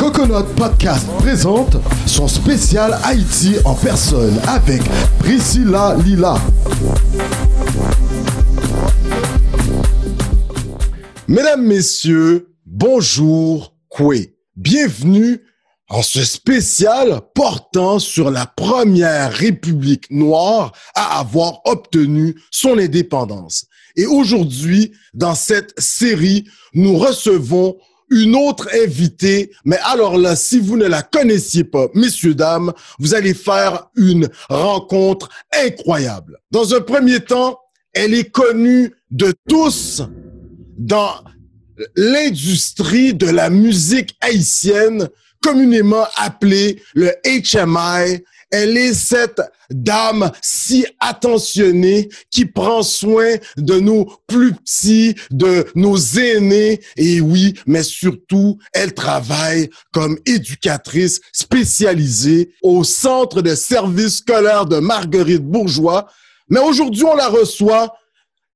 Coconut Podcast présente son spécial Haïti en personne avec Priscilla Lila. Mesdames, Messieurs, bonjour, Koué. Bienvenue en ce spécial portant sur la première république noire à avoir obtenu son indépendance. Et aujourd'hui, dans cette série, nous recevons une autre invitée, mais alors là, si vous ne la connaissiez pas, messieurs, dames, vous allez faire une rencontre incroyable. Dans un premier temps, elle est connue de tous dans l'industrie de la musique haïtienne, communément appelée le HMI, elle est cette dame si attentionnée qui prend soin de nos plus petits, de nos aînés. Et oui, mais surtout, elle travaille comme éducatrice spécialisée au Centre de services scolaires de Marguerite Bourgeois. Mais aujourd'hui, on la reçoit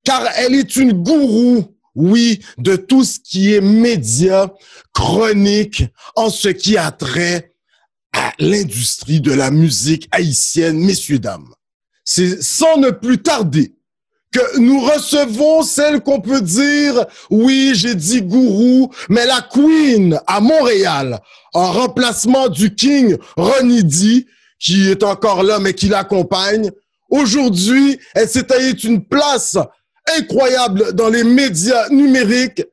car elle est une gourou oui, de tout ce qui est média, chronique, en ce qui a trait à l'industrie de la musique haïtienne, messieurs, dames. C'est sans ne plus tarder que nous recevons celle qu'on peut dire, oui, j'ai dit gourou, mais la queen à Montréal, en remplacement du king Ronnie D, qui est encore là, mais qui l'accompagne. Aujourd'hui, elle s'est taillée une place incroyable dans les médias numériques.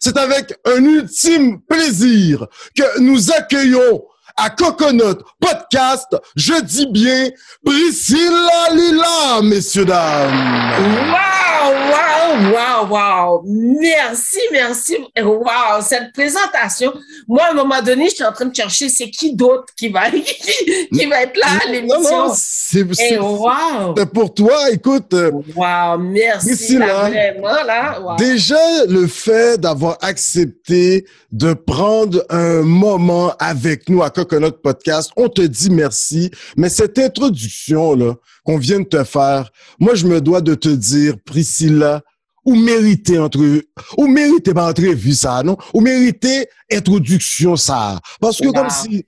C'est avec un ultime plaisir que nous accueillons à Coconut Podcast, je dis bien Priscilla Lila, messieurs, dames. Wow, wow, wow, wow. Merci, merci. Wow, cette présentation. Moi, à un moment donné, je suis en train de chercher c'est qui d'autre qui va, qui, va être là à l'émission. C'est wow. pour toi, écoute. Euh, wow, merci. Là, vraiment, là. Wow. Déjà, le fait d'avoir accepté de prendre un moment avec nous à Coconut Podcast, on te dit merci. Mais cette introduction-là qu'on vient de te faire, moi, je me dois de te dire, Priscilla, ou mériter entre ou mériter pas entrevue ça non? Ou mériter introduction ça. Parce que comme si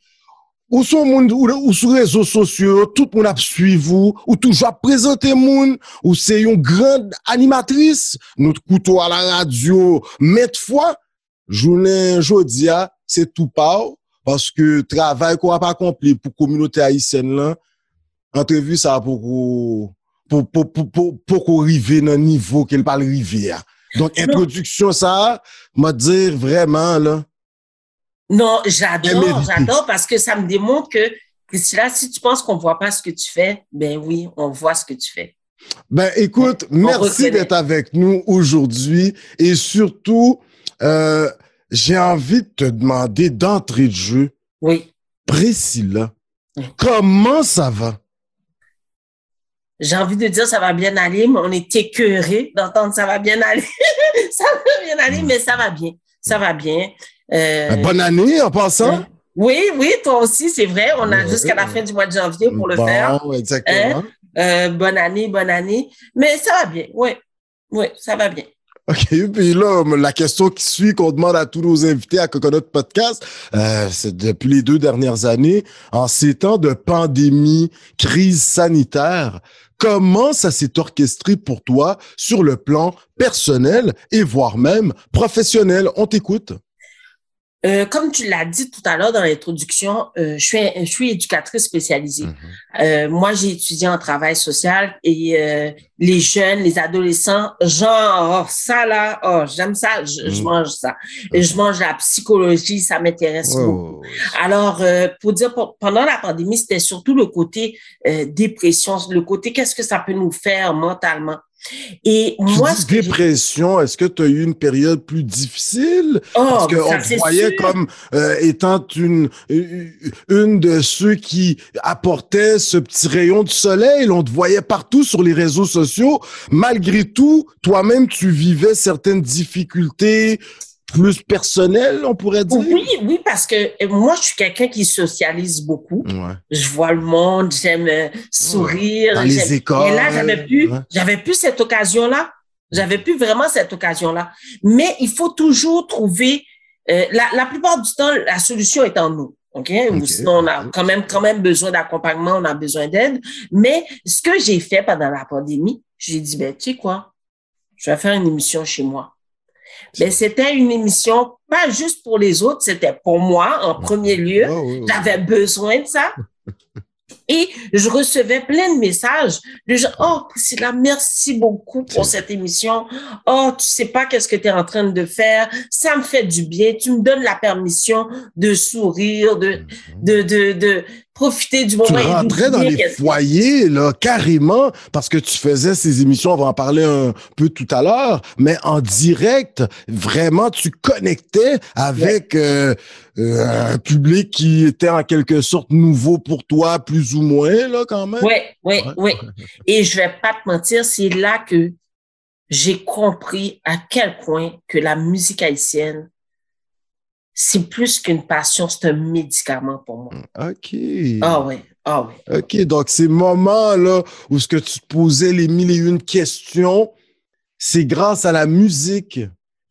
ou sur monde ou, sur réseaux sociaux tout le monde a suivi vous ou toujours présenter monde ou c'est une grande animatrice notre couteau à la radio. Maintes fois journée jodia c'est tout pas parce que travail qu'on a pas accompli pour communauté haïtienne là entrevue ça pour pour pour pour pour, pour arriver dans niveau qu'elle parle rivière donc introduction ça m'a dire vraiment là. Non j'adore j'adore parce que ça me démontre que Priscilla si tu penses qu'on voit pas ce que tu fais ben oui on voit ce que tu fais. Ben écoute merci d'être avec nous aujourd'hui et surtout euh, j'ai envie de te demander d'entrée de jeu. Oui. Priscilla, comment ça va? J'ai envie de dire ça va bien aller, mais on est écœuré d'entendre ça va bien aller. ça va bien aller, mais ça va bien. Ça va bien. Euh, bonne année en passant? Euh, oui, oui, toi aussi, c'est vrai. On a jusqu'à la fin du mois de janvier pour le faire. Exactement. Hein? Euh, bonne année, bonne année. Mais ça va bien. Oui, oui, ça va bien. OK, puis là, la question qui suit, qu'on demande à tous nos invités à Coconut Podcast, euh, c'est depuis les deux dernières années, en ces temps de pandémie, crise sanitaire, comment ça s'est orchestré pour toi sur le plan personnel et voire même professionnel? On t'écoute. Euh, comme tu l'as dit tout à l'heure dans l'introduction, euh, je, suis, je suis éducatrice spécialisée. Mhm. euh, moi, j'ai étudié en travail social et euh, les jeunes, les adolescents, genre, oh, ça là, oh, j'aime ça, je, je, mhm. mange ça. Et je mange la psychologie, ça m'intéresse beaucoup. Alors, euh, pour dire, pendant la pandémie, c'était surtout le côté dépression, le côté qu'est-ce que ça peut nous faire mentalement? Et tu moi, dis dépression, est-ce que tu as eu une période plus difficile? Oh, Parce qu'on te voyait comme euh, étant une, une de ceux qui apportaient ce petit rayon de soleil. On te voyait partout sur les réseaux sociaux. Malgré tout, toi-même, tu vivais certaines difficultés plus personnel, on pourrait dire? Oui, oui, parce que euh, moi, je suis quelqu'un qui socialise beaucoup. Je vois le monde, j'aime euh, sourire. Dans les écoles. Et là, j'avais plus, j'avais plus cette occasion-là. J'avais plus vraiment cette occasion-là. Mais il faut toujours trouver euh, la, la plupart du temps, la solution est en nous. OK? Ou sinon, on a quand même, quand même besoin d'accompagnement, on a besoin d'aide. Mais ce que j'ai fait pendant la pandémie, j'ai dit, ben, tu sais quoi? Je vais faire une émission chez moi. Mais ben, c'était une émission pas juste pour les autres, c'était pour moi en premier lieu. J'avais besoin de ça. Et je recevais plein de messages de gens, oh, Priscilla, merci beaucoup pour cette émission. Oh, tu sais pas qu'est-ce que tu es en train de faire. Ça me fait du bien. Tu me donnes la permission de sourire, de, de, de, de, profiter du moment. Tu rentrais dans les foyers, là, carrément, parce que tu faisais ces émissions, on va en parler un peu tout à l'heure, mais en direct, vraiment, tu connectais avec euh, euh, un public qui était en quelque sorte nouveau pour toi, plus ou moins, là, quand même. Oui, oui, oui. Et je vais pas te mentir, c'est là que j'ai compris à quel point que la musique haïtienne c'est plus qu'une passion, c'est un médicament pour moi. OK. Ah oui. Ah oui. OK, donc ces moments-là où ce que tu te posais les mille et une questions, c'est grâce à la musique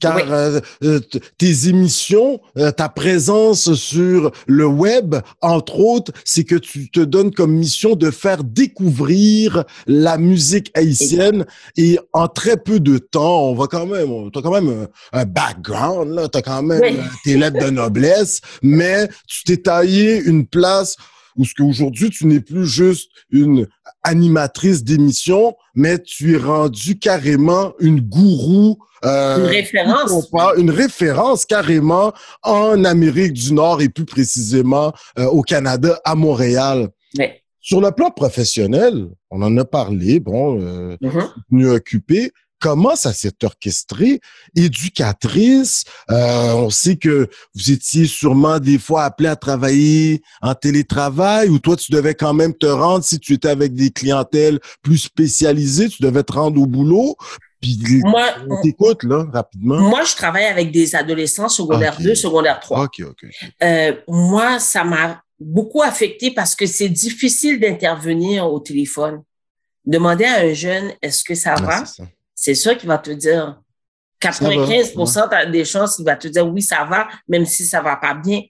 car euh, euh, tes émissions, euh, ta présence sur le web, entre autres, c'est que tu te donnes comme mission de faire découvrir la musique haïtienne. Et en très peu de temps, on va quand même, tu as quand même un, background, là, tu as quand même tes lettres de noblesse, mais tu t'es taillé une place où ce qu'aujourd'hui, tu n'es plus juste une animatrice d'émission, mais tu es rendu carrément une gourou euh, une référence. une référence carrément en Amérique du Nord et plus précisément euh, au Canada, à Montréal. Sur le plan professionnel, on en a parlé, bon, euh, mm occupé. Comment ça s'est orchestré? Éducatrice, euh, on sait que vous étiez sûrement des fois appelé à travailler en télétravail ou toi, tu devais quand même te rendre si tu étais avec des clientèles plus spécialisées, tu devais te rendre au boulot moi, on t'écoute, là, rapidement. Moi, je travaille avec des adolescents secondaire 2, secondaire 3. OK, OK. Euh, moi, ça m'a beaucoup affecté parce que c'est difficile d'intervenir au téléphone. Demander à un jeune, est-ce que ça va? C'est ça qu'il va te dire. 95% des chances, il va te dire oui, ça va, même si ça va pas bien.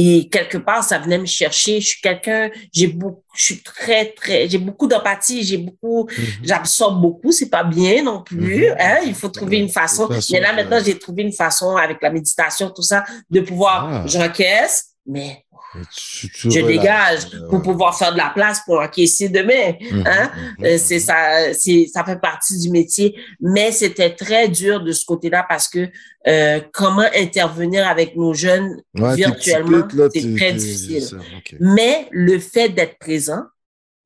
Et quelque part, ça venait me chercher. Je suis quelqu'un, j'ai beaucoup, je suis très, très, j'ai beaucoup d'empathie, j'ai beaucoup, mhm. j'absorbe beaucoup. C'est pas bien non plus. Mhm. Hein? Il faut trouver une façon. Mais là, maintenant, j'ai trouvé une façon avec la méditation, tout ça, de pouvoir, ah. j'encaisse, mais je dégage pour pouvoir faire de la place pour encaisser demain. Mhm, hein? Mhm, euh, c'est mhm. ça, c'est ça fait partie du métier. Mais c'était très dur de ce côté-là parce que euh, comment intervenir avec nos jeunes virtuellement, c'est très difficile. Mais le fait d'être présent,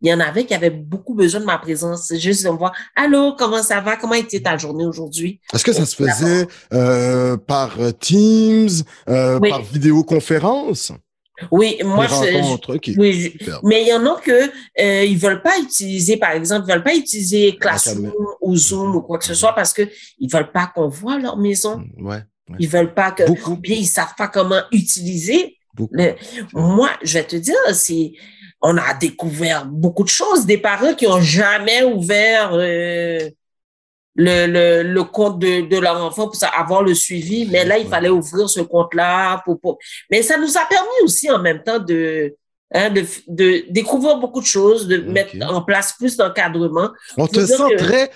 il y en avait qui avaient beaucoup besoin de ma présence. C'est juste de me voir, allô, comment ça va? Comment était ta journée aujourd'hui? Est-ce que ça se faisait euh, par Teams, par vidéoconférence? Oui, moi, je, oui, mais il y en a que euh, ils veulent pas utiliser, par exemple, ils veulent pas utiliser Classroom ou Zoom ou quoi que ce soit parce que ils veulent pas qu'on voit leur maison. Mm, ouais, Ils veulent pas que, Beaucoup. bien ils savent pas comment utiliser. moi, je vais te dire, c'est, on a découvert beaucoup de choses, des parents qui ont jamais ouvert euh, le, le, le compte de, de leur enfant pour avoir le suivi. Mais là, il fallait ouvrir ce compte-là. Pour, pour, Mais ça nous a permis aussi en même temps de, hein, de, de découvrir beaucoup de choses, de mettre en place plus d'encadrement. On te sent très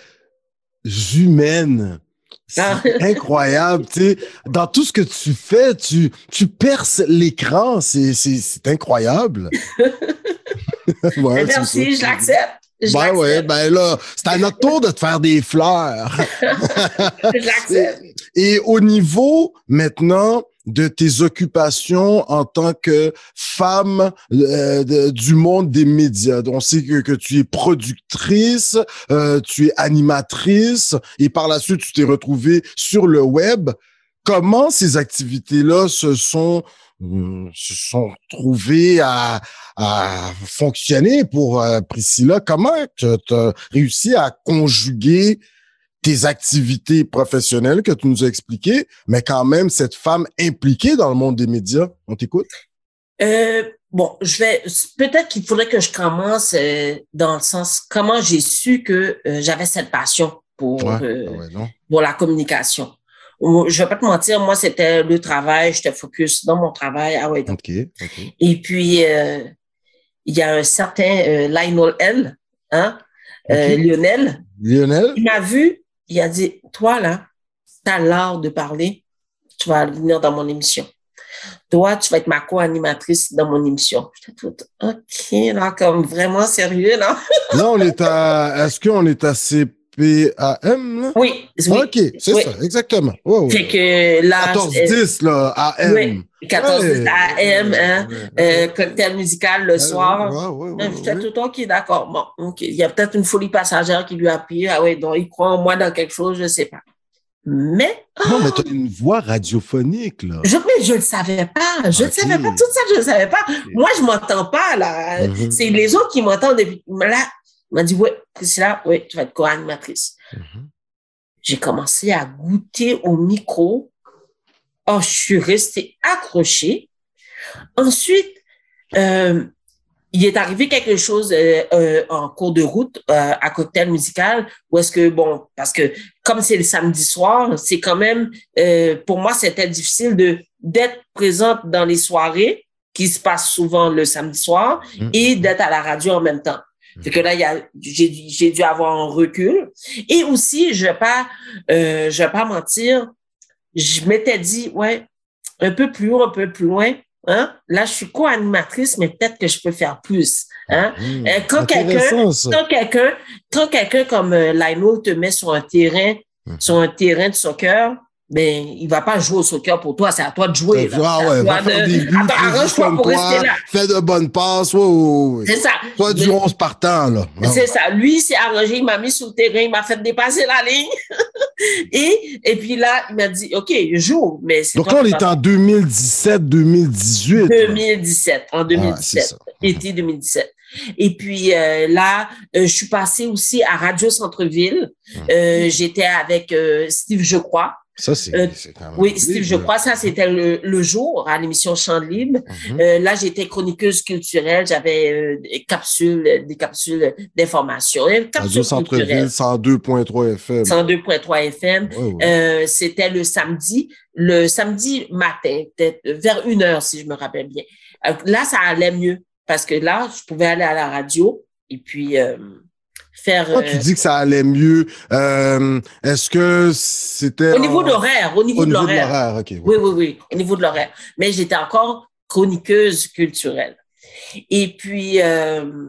humaine. C'est incroyable, tu sais. Dans tout ce que tu fais, tu, tu perces l'écran. C'est, c'est, c'est incroyable. ouais, Merci, je l'accepte. Ben ouais, ben là, c'est à notre tour de te faire des fleurs. Et au niveau maintenant de tes occupations en tant que femme euh, du monde des médias. On sait que, que tu es productrice, euh, tu es animatrice et par la suite tu t'es retrouvée sur le web. Comment ces activités-là se sont se sont trouvés à, à fonctionner pour euh, Priscilla. Comment tu as réussi à conjuguer tes activités professionnelles que tu nous as expliquées, mais quand même cette femme impliquée dans le monde des médias? On t'écoute? Euh, bon, je vais peut-être qu'il faudrait que je commence euh, dans le sens comment j'ai su que j'avais cette passion pour, pour la communication. Je vais pas te mentir, moi, c'était le travail, j'étais focus dans mon travail. Ah ouais, donc. Et puis, euh, il y a un certain euh, Lionel L, hein, euh, Lionel. Lionel? Il m'a vu, il a dit, toi, là, tu as l'art de parler, tu vas venir dans mon émission. Toi, tu vas être ma co-animatrice dans mon émission. J'étais toute, OK, là, comme vraiment sérieux, là. là, on est à, est-ce qu'on est assez P-A-M, là? Oui. OK, c'est ça, exactement. Fait que là. 14-10, là, A-M. Oui, 14-10 A-M, hein, euh, cocktail musical le soir. Ouais, J'étais tout OK, d'accord. Bon, OK. Il y a peut-être une folie passagère qui lui a pris. Ah oui, donc il croit en moi dans quelque chose, je sais pas. Mais. Non, mais tu as une voix radiophonique, là. Je, mais je ne le savais pas. Je ne savais pas. Tout ça, je ne le savais pas. Moi, je ne m'entends pas, là. Mm-hmm. C'est les autres qui m'entendent depuis. Là, m'a dit, oui, Priscilla, oui, tu vas être co-animatrice. Mm-hmm. J'ai commencé à goûter au micro. Oh, je suis restée accrochée. Ensuite, euh, il est arrivé quelque chose euh, euh, en cours de route à cocktail musical où est-ce que bon parce que comme c'est le samedi soir c'est quand même pour moi c'était difficile de d'être présente dans les soirées qui se passent souvent le samedi soir mm-hmm. et d'être à la radio en même temps c'est que là, j'ai, dû avoir un recul. Et aussi, je vais pas, euh, je vais pas mentir, je m'étais dit, ouais, un peu plus haut, un peu plus loin. Hein? Là, je suis co-animatrice, mais peut-être que je peux faire plus. Hein? Mmh, quand quelqu'un, quand quelqu'un, quand quelqu'un comme euh, Lino te met sur un terrain, mmh. sur un terrain de soccer, ben, il va pas jouer au soccer pour toi, c'est à toi de jouer. Ah ouais, va faire des buts, arrange-toi pour rester là. Fais de bonnes passes, ouais, ouais, C'est ça. Toi, du 11 partant, là. C'est ça. Lui, s'est arrangé, il m'a mis sur le terrain, il m'a fait dépasser la ligne. et, et puis là, il m'a dit, OK, joue, mais c'est Donc là, on est en 2017, 2018. 2017, en 2017. été 2017. Et puis euh, là, euh, je suis passée aussi à Radio Centre-Ville. Hum. Euh, J'étais avec euh, Steve Je crois. Ça, c'est euh, quand même. Oui, Steve, je crois, ça, c'était le, le, jour à l'émission Chant libre. Mhm. euh, là, j'étais chroniqueuse culturelle. J'avais euh, des capsules, des capsules d'information. Radio Centre-Ville, 102.3 FM. 102.3 FM. Euh, c'était le samedi, le samedi matin, peut-être vers une heure, si je me rappelle bien. Euh, là, ça allait mieux parce que là, je pouvais aller à la radio et puis faire. Quand tu euh, dis que ça allait mieux, euh, est-ce que c'était. Au niveau de l'horaire, au niveau, de l'horaire. OK. Oui, oui, oui, au niveau de l'horaire. Mais j'étais encore chroniqueuse culturelle. Et puis, euh,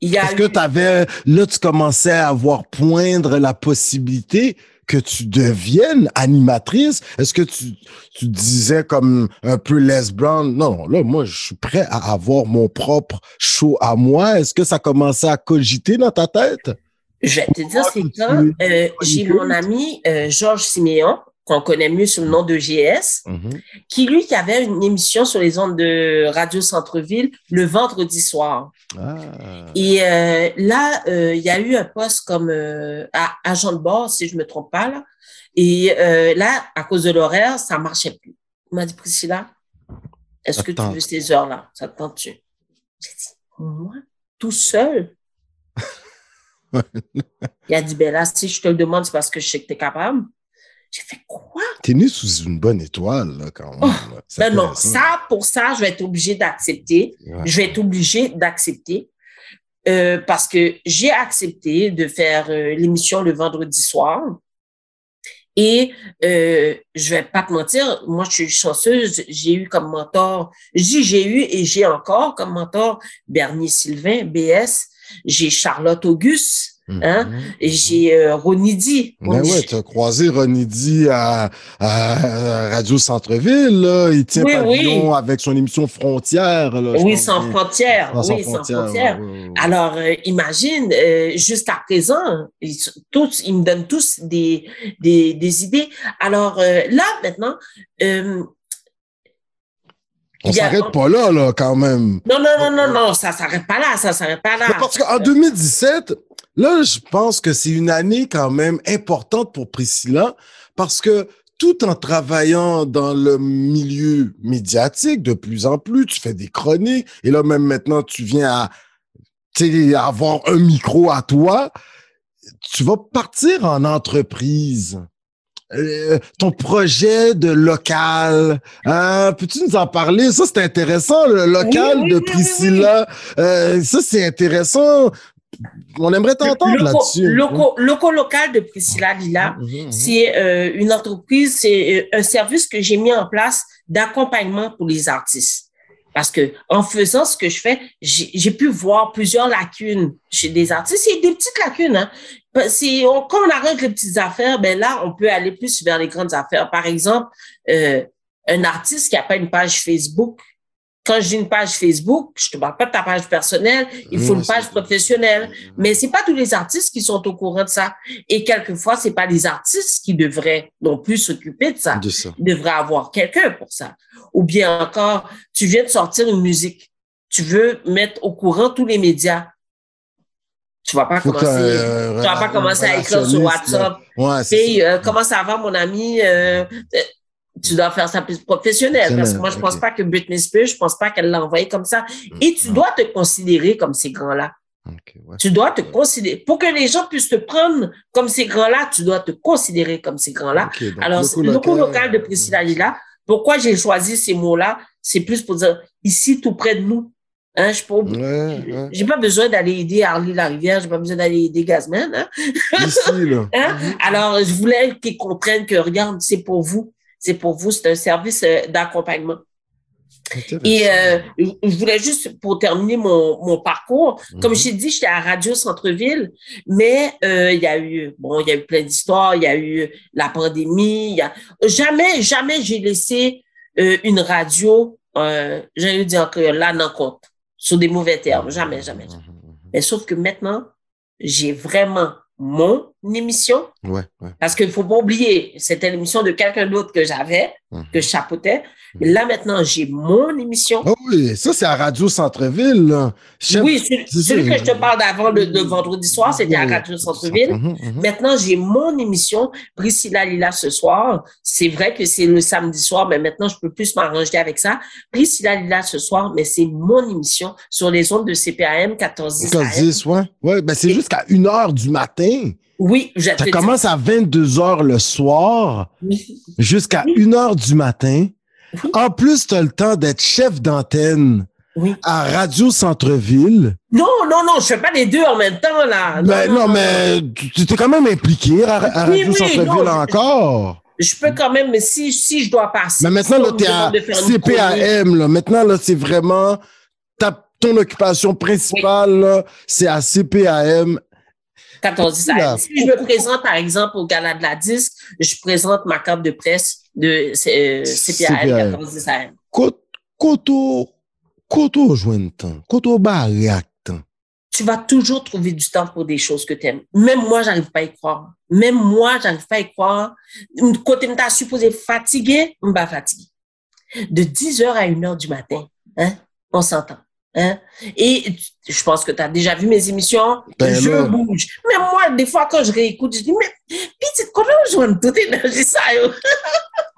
il y a. Est-ce que tu avais. Là, tu commençais à voir poindre la possibilité que tu deviennes animatrice? Est-ce que tu, tu disais comme un peu Les Brown? Non, là, moi, je suis prêt à avoir mon propre show à moi. Est-ce que ça commençait à cogiter dans ta tête? Je vais te dire, c'est quand euh, j'ai mon ami euh, Georges Siméon, qu'on connaît mieux sous le nom de GS, mm-hmm. qui lui qui avait une émission sur les ondes de Radio Centre-Ville le vendredi soir. Ah. Et euh, là, euh, il y a eu un poste comme euh, agent de bord, si je me trompe pas là. Et là, à cause de l'horaire, ça marchait plus. Il m'a dit Priscilla, est-ce que tu veux ces heures-là? Ça te tente-tu? J'ai dit moi, tout seul? il a dit ben là, si je te le demande, c'est parce que je sais que tu es capable. J'ai fait quoi? T'es né sous une bonne étoile, là, quand même. Oh, ben non, ça, pour ça, je vais être obligé d'accepter. Je vais être obligé d'accepter. Euh, parce que j'ai accepté de faire euh, l'émission le vendredi soir. Et euh, je vais pas te mentir, moi je suis chanceuse, j'ai eu comme mentor, j'ai j'ai eu et j'ai encore comme mentor Bernier Sylvain, BS, j'ai Charlotte Auguste, Hein? Mhm. J'ai euh, Ronidi. Ben ouais, tu as croisé Ronidi à, à, Radio Centre-Ville. Là. Il tient pavillon avec son émission Frontières. oui, sans frontières. oui, sans frontières. Alors, euh, imagine, euh, jusqu'à présent, ils, tous, ils me donnent tous des, des, des idées. Alors euh, là, maintenant, euh, on s'arrête pas là, là, quand même. Non, non, non, non, non, ça s'arrête pas là, ça s'arrête pas là. parce qu'en 2017, Là, je pense que c'est une année quand même importante pour Priscilla parce que tout en travaillant dans le milieu médiatique de plus en plus, tu fais des chroniques et là même maintenant tu viens à avoir un micro à toi, tu vas partir en entreprise. Euh, ton projet de local. Hein? Peux-tu nous en parler? Ça, c'est intéressant, le local de Priscilla. Euh, ça, c'est intéressant. On aimerait t'entendre là-dessus. Loco, loco, local de Priscilla Lila, mhm, mhm. c'est euh, une entreprise, c'est un service que j'ai mis en place d'accompagnement pour les artistes. Parce que en faisant ce que je fais, j'ai pu voir plusieurs lacunes chez des artistes. C'est des petites lacunes. Hein? Si on, quand on arrête les petites affaires, ben là, on peut aller plus vers les grandes affaires. Par exemple, euh, un artiste qui n'a pas une page Facebook, quand je dis une page Facebook, je te parle pas de ta page personnelle, il faut une page professionnelle. Mais c'est pas tous les artistes qui sont au courant de ça. Et quelquefois, c'est pas les artistes qui devraient non plus s'occuper de ça. Ils devraient avoir quelqu'un pour ça. Ou bien encore, tu viens de sortir une musique. Tu veux mettre au courant tous les médias. Tu vas pas commencer, tu vas pas commencer à écrire sur WhatsApp. Ouais, euh, comment ça va, mon ami? Euh, tu dois faire ça plus professionnel. Parce que moi, je pense pas que Britney Spears, je pense pas qu'elle l'a envoyé comme ça. Mm. Et tu dois te considérer comme ces grands-là. Tu dois te considérer. Pour que les gens puissent te prendre comme ces grands-là, tu dois te considérer comme ces grands-là. Alors, le local, local de Priscilla Lila, pourquoi j'ai choisi ces mots-là? C'est plus pour dire ici, tout près de nous. Hein, je n'ai j'ai pas besoin d'aller aider Harley Larivière, j'ai pas besoin d'aller aider Gazman. Hein? Ici, là. Hein? Alors, je voulais qu'ils comprennent que, regarde, c'est pour vous c'est pour vous, c'est un service euh, d'accompagnement. Et euh, je voulais juste, pour terminer mon, mon parcours, comme mhm. j'ai dit, j'étais à Radio Centre-Ville, mais euh, il y a eu, bon, il y a eu plein d'histoires, il y a eu la pandémie, y a... jamais, jamais j'ai laissé euh, une radio, euh, j'ai eu dire que là, non compte, sur des mauvais termes, jamais, jamais. jamais. Mhm, mhm, mais sauf que maintenant, j'ai vraiment mon émission. Ouais, Parce qu'il faut pas oublier, c'était l'émission de quelqu'un d'autre que j'avais, mhm. que je chapeautais. Mais là, maintenant, j'ai mon émission. Oh oui, ça, c'est à Radio Centre-Ville. Oui, celui, que je te parle d'avant le, vendredi soir, c'était à Radio Centre-Ville. Mhm, mhm. Maintenant, j'ai mon émission, Priscilla Lila ce soir. C'est vrai que c'est le samedi soir, mais maintenant, je peux plus m'arranger avec ça. Priscilla Lila ce soir, mais c'est mon émission sur les ondes de CPAM 1410. 1410, ouais. Ouais, ben c'est jusqu'à une heure du matin. Oui, Ça commence à 22 heures le soir jusqu'à 1 heure du matin. En plus, tu as le temps d'être chef d'antenne à Radio Centre-Ville. Non, non, non, je fais pas les deux en même temps, là. Ben, non, mais tu t'es quand même impliqué à, Radio Centre-Ville encore. Je, peux quand même, mais si, si je dois passer. Mais maintenant, là, es à CPAM, là. Maintenant, là, c'est vraiment ta, ton occupation principale, c'est à CPAM 14 Si je me présente, par exemple, au Gala de la Disque, je présente ma carte de presse de euh, CPAL 14 AM. Koto, koto joindre temps, koto Tu vas toujours trouver du temps pour des choses que tu aimes. Même moi, j'arrive pas à y croire. Même moi, j'arrive pas à y croire. Côté tu supposé fatigué, je pas fatigué. De 10 h à 1 h du matin, hein, on s'entend. Hein? Et je pense que tu as déjà vu mes émissions. Ben je bouge. Mais moi, des fois, quand je réécoute, je dis, mais petite, comment je joue toute énergie ça?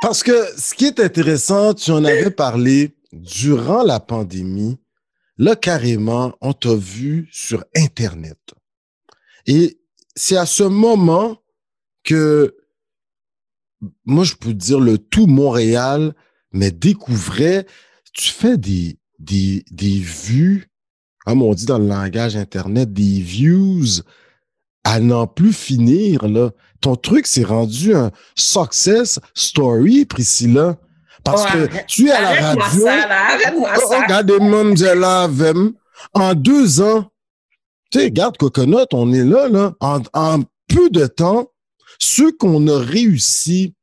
Parce que ce qui est intéressant, tu en avais parlé durant la pandémie. Là, carrément, on t'a vu sur Internet. Et c'est à ce moment que, moi, je peux dire le tout Montréal, mais découvrait, tu fais des, des, des vues, comme on dit dans le langage Internet, des views à n'en plus finir. Là. Ton truc s'est rendu un success story, Priscilla. Parce que tu es à la radio. Oh, regardez, en deux ans, tu sais, regarde Coconut, on est là, là. En, en peu de temps, ce qu'on a réussi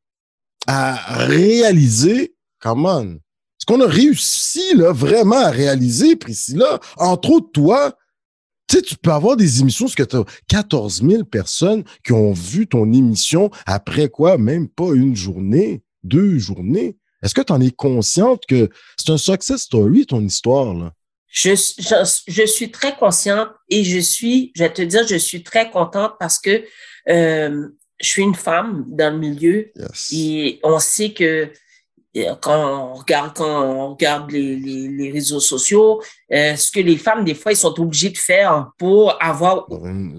à réaliser, come on, ce qu'on a réussi là, vraiment à réaliser, Priscilla, entre autres toi, tu sais, tu peux avoir des émissions, parce que tu as 14 000 personnes qui ont vu ton émission après quoi, même pas une journée, deux journées. Est-ce que tu en es consciente que c'est un success story, ton histoire, là? Je, je, suis très consciente et je suis, je vais te dire, je suis très contente parce que euh, je suis une femme dans le milieu et on sait que quand on regarde, quand on regarde les, les, les réseaux sociaux, euh, ce que les femmes, des fois, ils sont obligés de faire pour avoir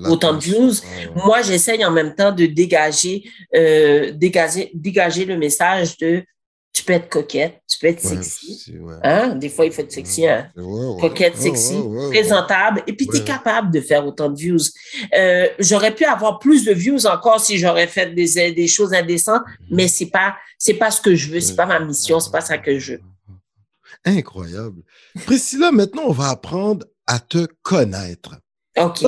autant de views. Moi, j'essaye en même temps de dégager, euh, dégager, dégager le message de tu peux être coquette, tu peux être sexy. Hein? Des fois, il faut être sexy. Hein? coquette, sexy, présentable. Et puis, tu es capable de faire autant de views. Euh, j'aurais pu avoir plus de views encore si j'aurais fait des, des choses indécentes, mais c'est pas, c'est pas ce que je veux. C'est pas ma mission. C'est pas ça que je veux. Incroyable. Priscilla, maintenant, on va apprendre à te connaître.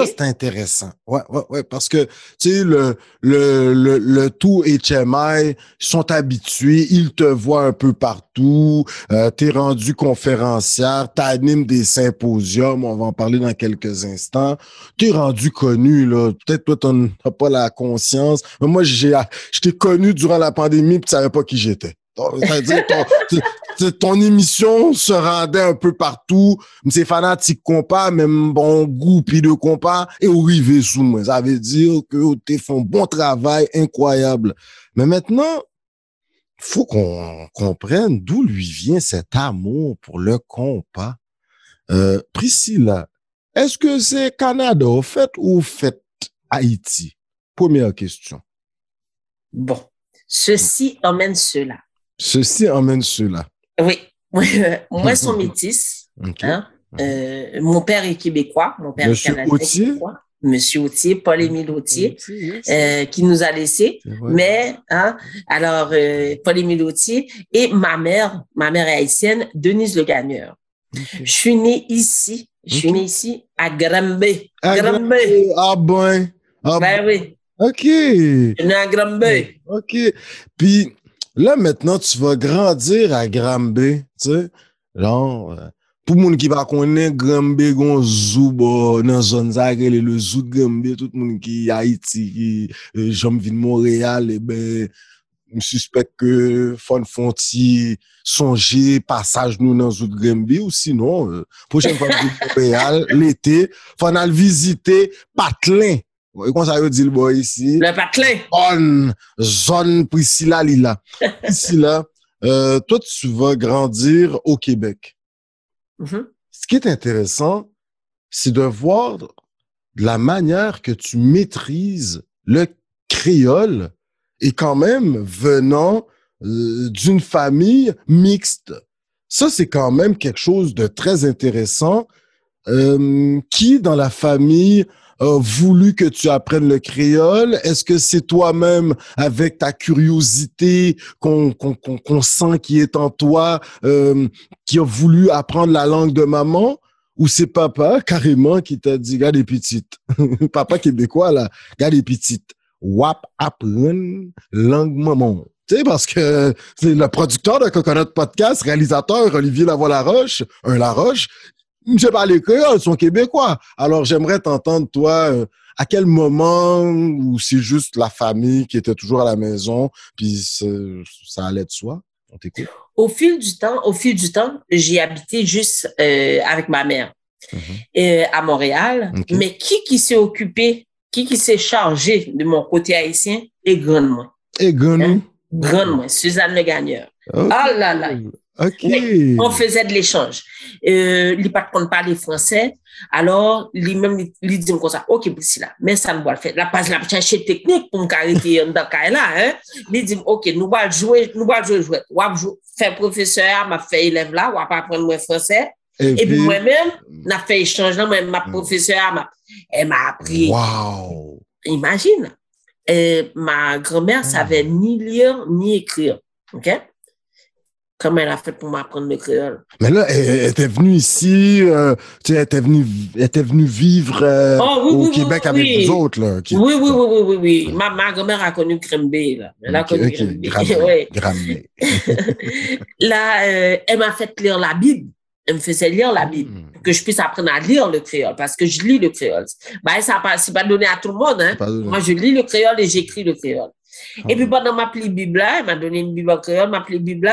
C'est intéressant. Ouais, ouais, ouais, parce que, tu sais, le, le, le, tout HMI sont habitués, ils te voient un peu partout, euh, t'es rendu conférencière, t'animes des symposiums, on va en parler dans quelques instants, t'es rendu connu, là. Peut-être toi, t'as pas la conscience, mais moi, j'ai, je connu durant la pandémie, puis tu savais pas qui j'étais. Ton, ton émission se rendait un peu partout. C'est fanatique compas, même bon goût puis de compas, et arrivé sous moi. Ça veut dire que tu un bon travail incroyable. Mais maintenant, faut qu'on comprenne d'où lui vient cet amour pour le compas. Euh, Priscilla, est-ce que c'est Canada au fait ou fait Haïti? Première question. Bon, ceci emmène cela. Ceci emmène cela. Oui. Moi, sont métis. Hein. Euh, mon père est québécois. Mon père Monsieur est Autier. Monsieur Autier, Paul-Émile Autier, euh, qui nous a laissés. Mais, hein, alors, euh, Paul-Émile Autier et ma mère, ma mère est haïtienne, Denise Le Gagneur. Je suis née ici. Je suis née ici à Granby. À Granby. Ah ben. Ah ben oui. OK. Je suis née à Granby. OK. Puis, Là, maintenant, tu vas grandir à Granby, tu sais. Genre, euh, pou moun ki pa konen Granby gon zou bo nan zon zagrele, le zou de Granby, tout moun ki Haiti, ki Jomvin Montréal, e ben, m suspect ke fon fonti sonje passage nou nan zout Grimby ou sinon, euh, pochen fon zout Montréal, l'été, fon al vizite Patlin, Comment ça dire le boy ici? Le patelin. Zone, zone Priscilla Lila. Priscilla, euh, toi, tu vas grandir au Québec. Mm-hmm. Ce qui est intéressant, c'est de voir la manière que tu maîtrises le créole et quand même venant euh, d'une famille mixte. Ça, c'est quand même quelque chose de très intéressant. Euh, qui dans la famille voulu que tu apprennes le créole? Est-ce que c'est toi-même, avec ta curiosité qu'on qu'on sent qui est en toi, euh, qui a voulu apprendre la langue de maman? Ou c'est papa, carrément, qui t'a dit, regarde les petites. papa québécois, là, regarde les petites. Wap apprendre langue maman. Tu sais, parce que c'est le producteur de Coconut Podcast, réalisateur Olivier Lavoie-Laroche, un Laroche, je parle les créoles, sont québécois. Alors, j'aimerais t'entendre, toi, euh, à quel moment où c'est juste la famille qui était toujours à la maison, puis ça allait de soi? On t'écoute. Au fil du temps, au fil du temps, j'ai habité juste euh, avec ma mère mm-hmm. euh, à Montréal. Mais qui qui s'est occupé, qui qui s'est chargé de mon côté haïtien? Et grandement. Et grandement. Hein? Grandement. Suzanne Le Gagneur. Ah là là. On faisait de l'échange. Euh, il pas de parler français. Alors, lui même, il dit comme ça, OK, là, mais ça nous va le faire. La page, la chercher technique pour me arrêter dans le là, hein. Il dit, OK, nous allons jouer, nous allons jouer, jouer. On va faire professeur, m'a fait élève là, va apprendre le français. Et, puis, moi-même, on a fait échange là, moi, ma professeure, elle m'a appris. Wow! Imagine. Et ma grand-mère savait ni lire, ni écrire. OK? Comment elle a fait pour m'apprendre le créole. Mais là, elle, était venue ici, euh, tu sais, elle était venue, elle était venue vivre euh, oh, au Québec avec vous autres, là. Oui, oui, oui, oui, oui, oui. Ma, ma grand-mère a connu Grimby, là. Elle a connu okay. Grimby. là, euh, elle m'a fait lire la Bible. Elle me faisait lire la Bible hmm. pour que je puisse apprendre à lire le créole parce que je lis le créole. Ben, ça pas, c'est pas donné à tout le monde, hein. Moi, je lis le créole et j'écris le créole. Et puis, pendant ma pli Bible, elle m'a donné une Bible en créole, ma pli Bible,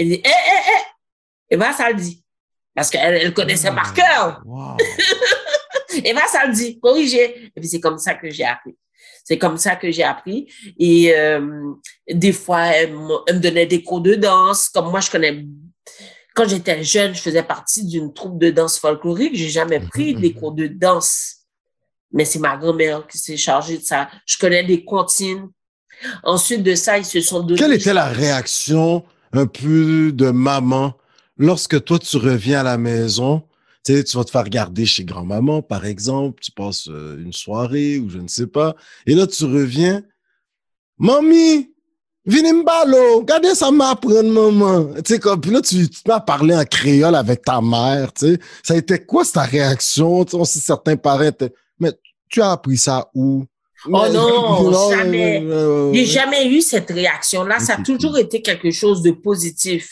elle dit, hé, hé, hé. Bien, ça le dit. Parce qu'elle elle connaissait par cœur. Wow. bien, ça le dit, corrigez. Et puis, c'est comme ça que j'ai appris. C'est comme ça que j'ai appris. Et euh, des fois, elle, me donnait des cours de danse. Comme moi, je connais quand j'étais jeune, je faisais partie d'une troupe de danse folklorique. J'ai jamais pris des cours de danse. Mais c'est ma grand-mère qui s'est chargée de ça. Je connais des comptines. Ensuite de ça, ils se sont donnés. Quelle était la réaction un peu de maman lorsque toi, tu reviens à la maison? Tu tu vas te faire regarder chez grand-maman, par exemple. Tu passes euh, une soirée ou je ne sais pas. Et là, tu reviens. Mamie, Vini mbalo, gade ça m'apprend, maman. Tu sais, comme, puis là, tu, tu m'as parlé en créole avec ta mère, tu sais. Ça a été quoi ta réaction? On sait certains parents mais tu as appris ça où? Oh non, jamais. J'ai jamais eu cette réaction-là. Ça a toujours été quelque chose de positif.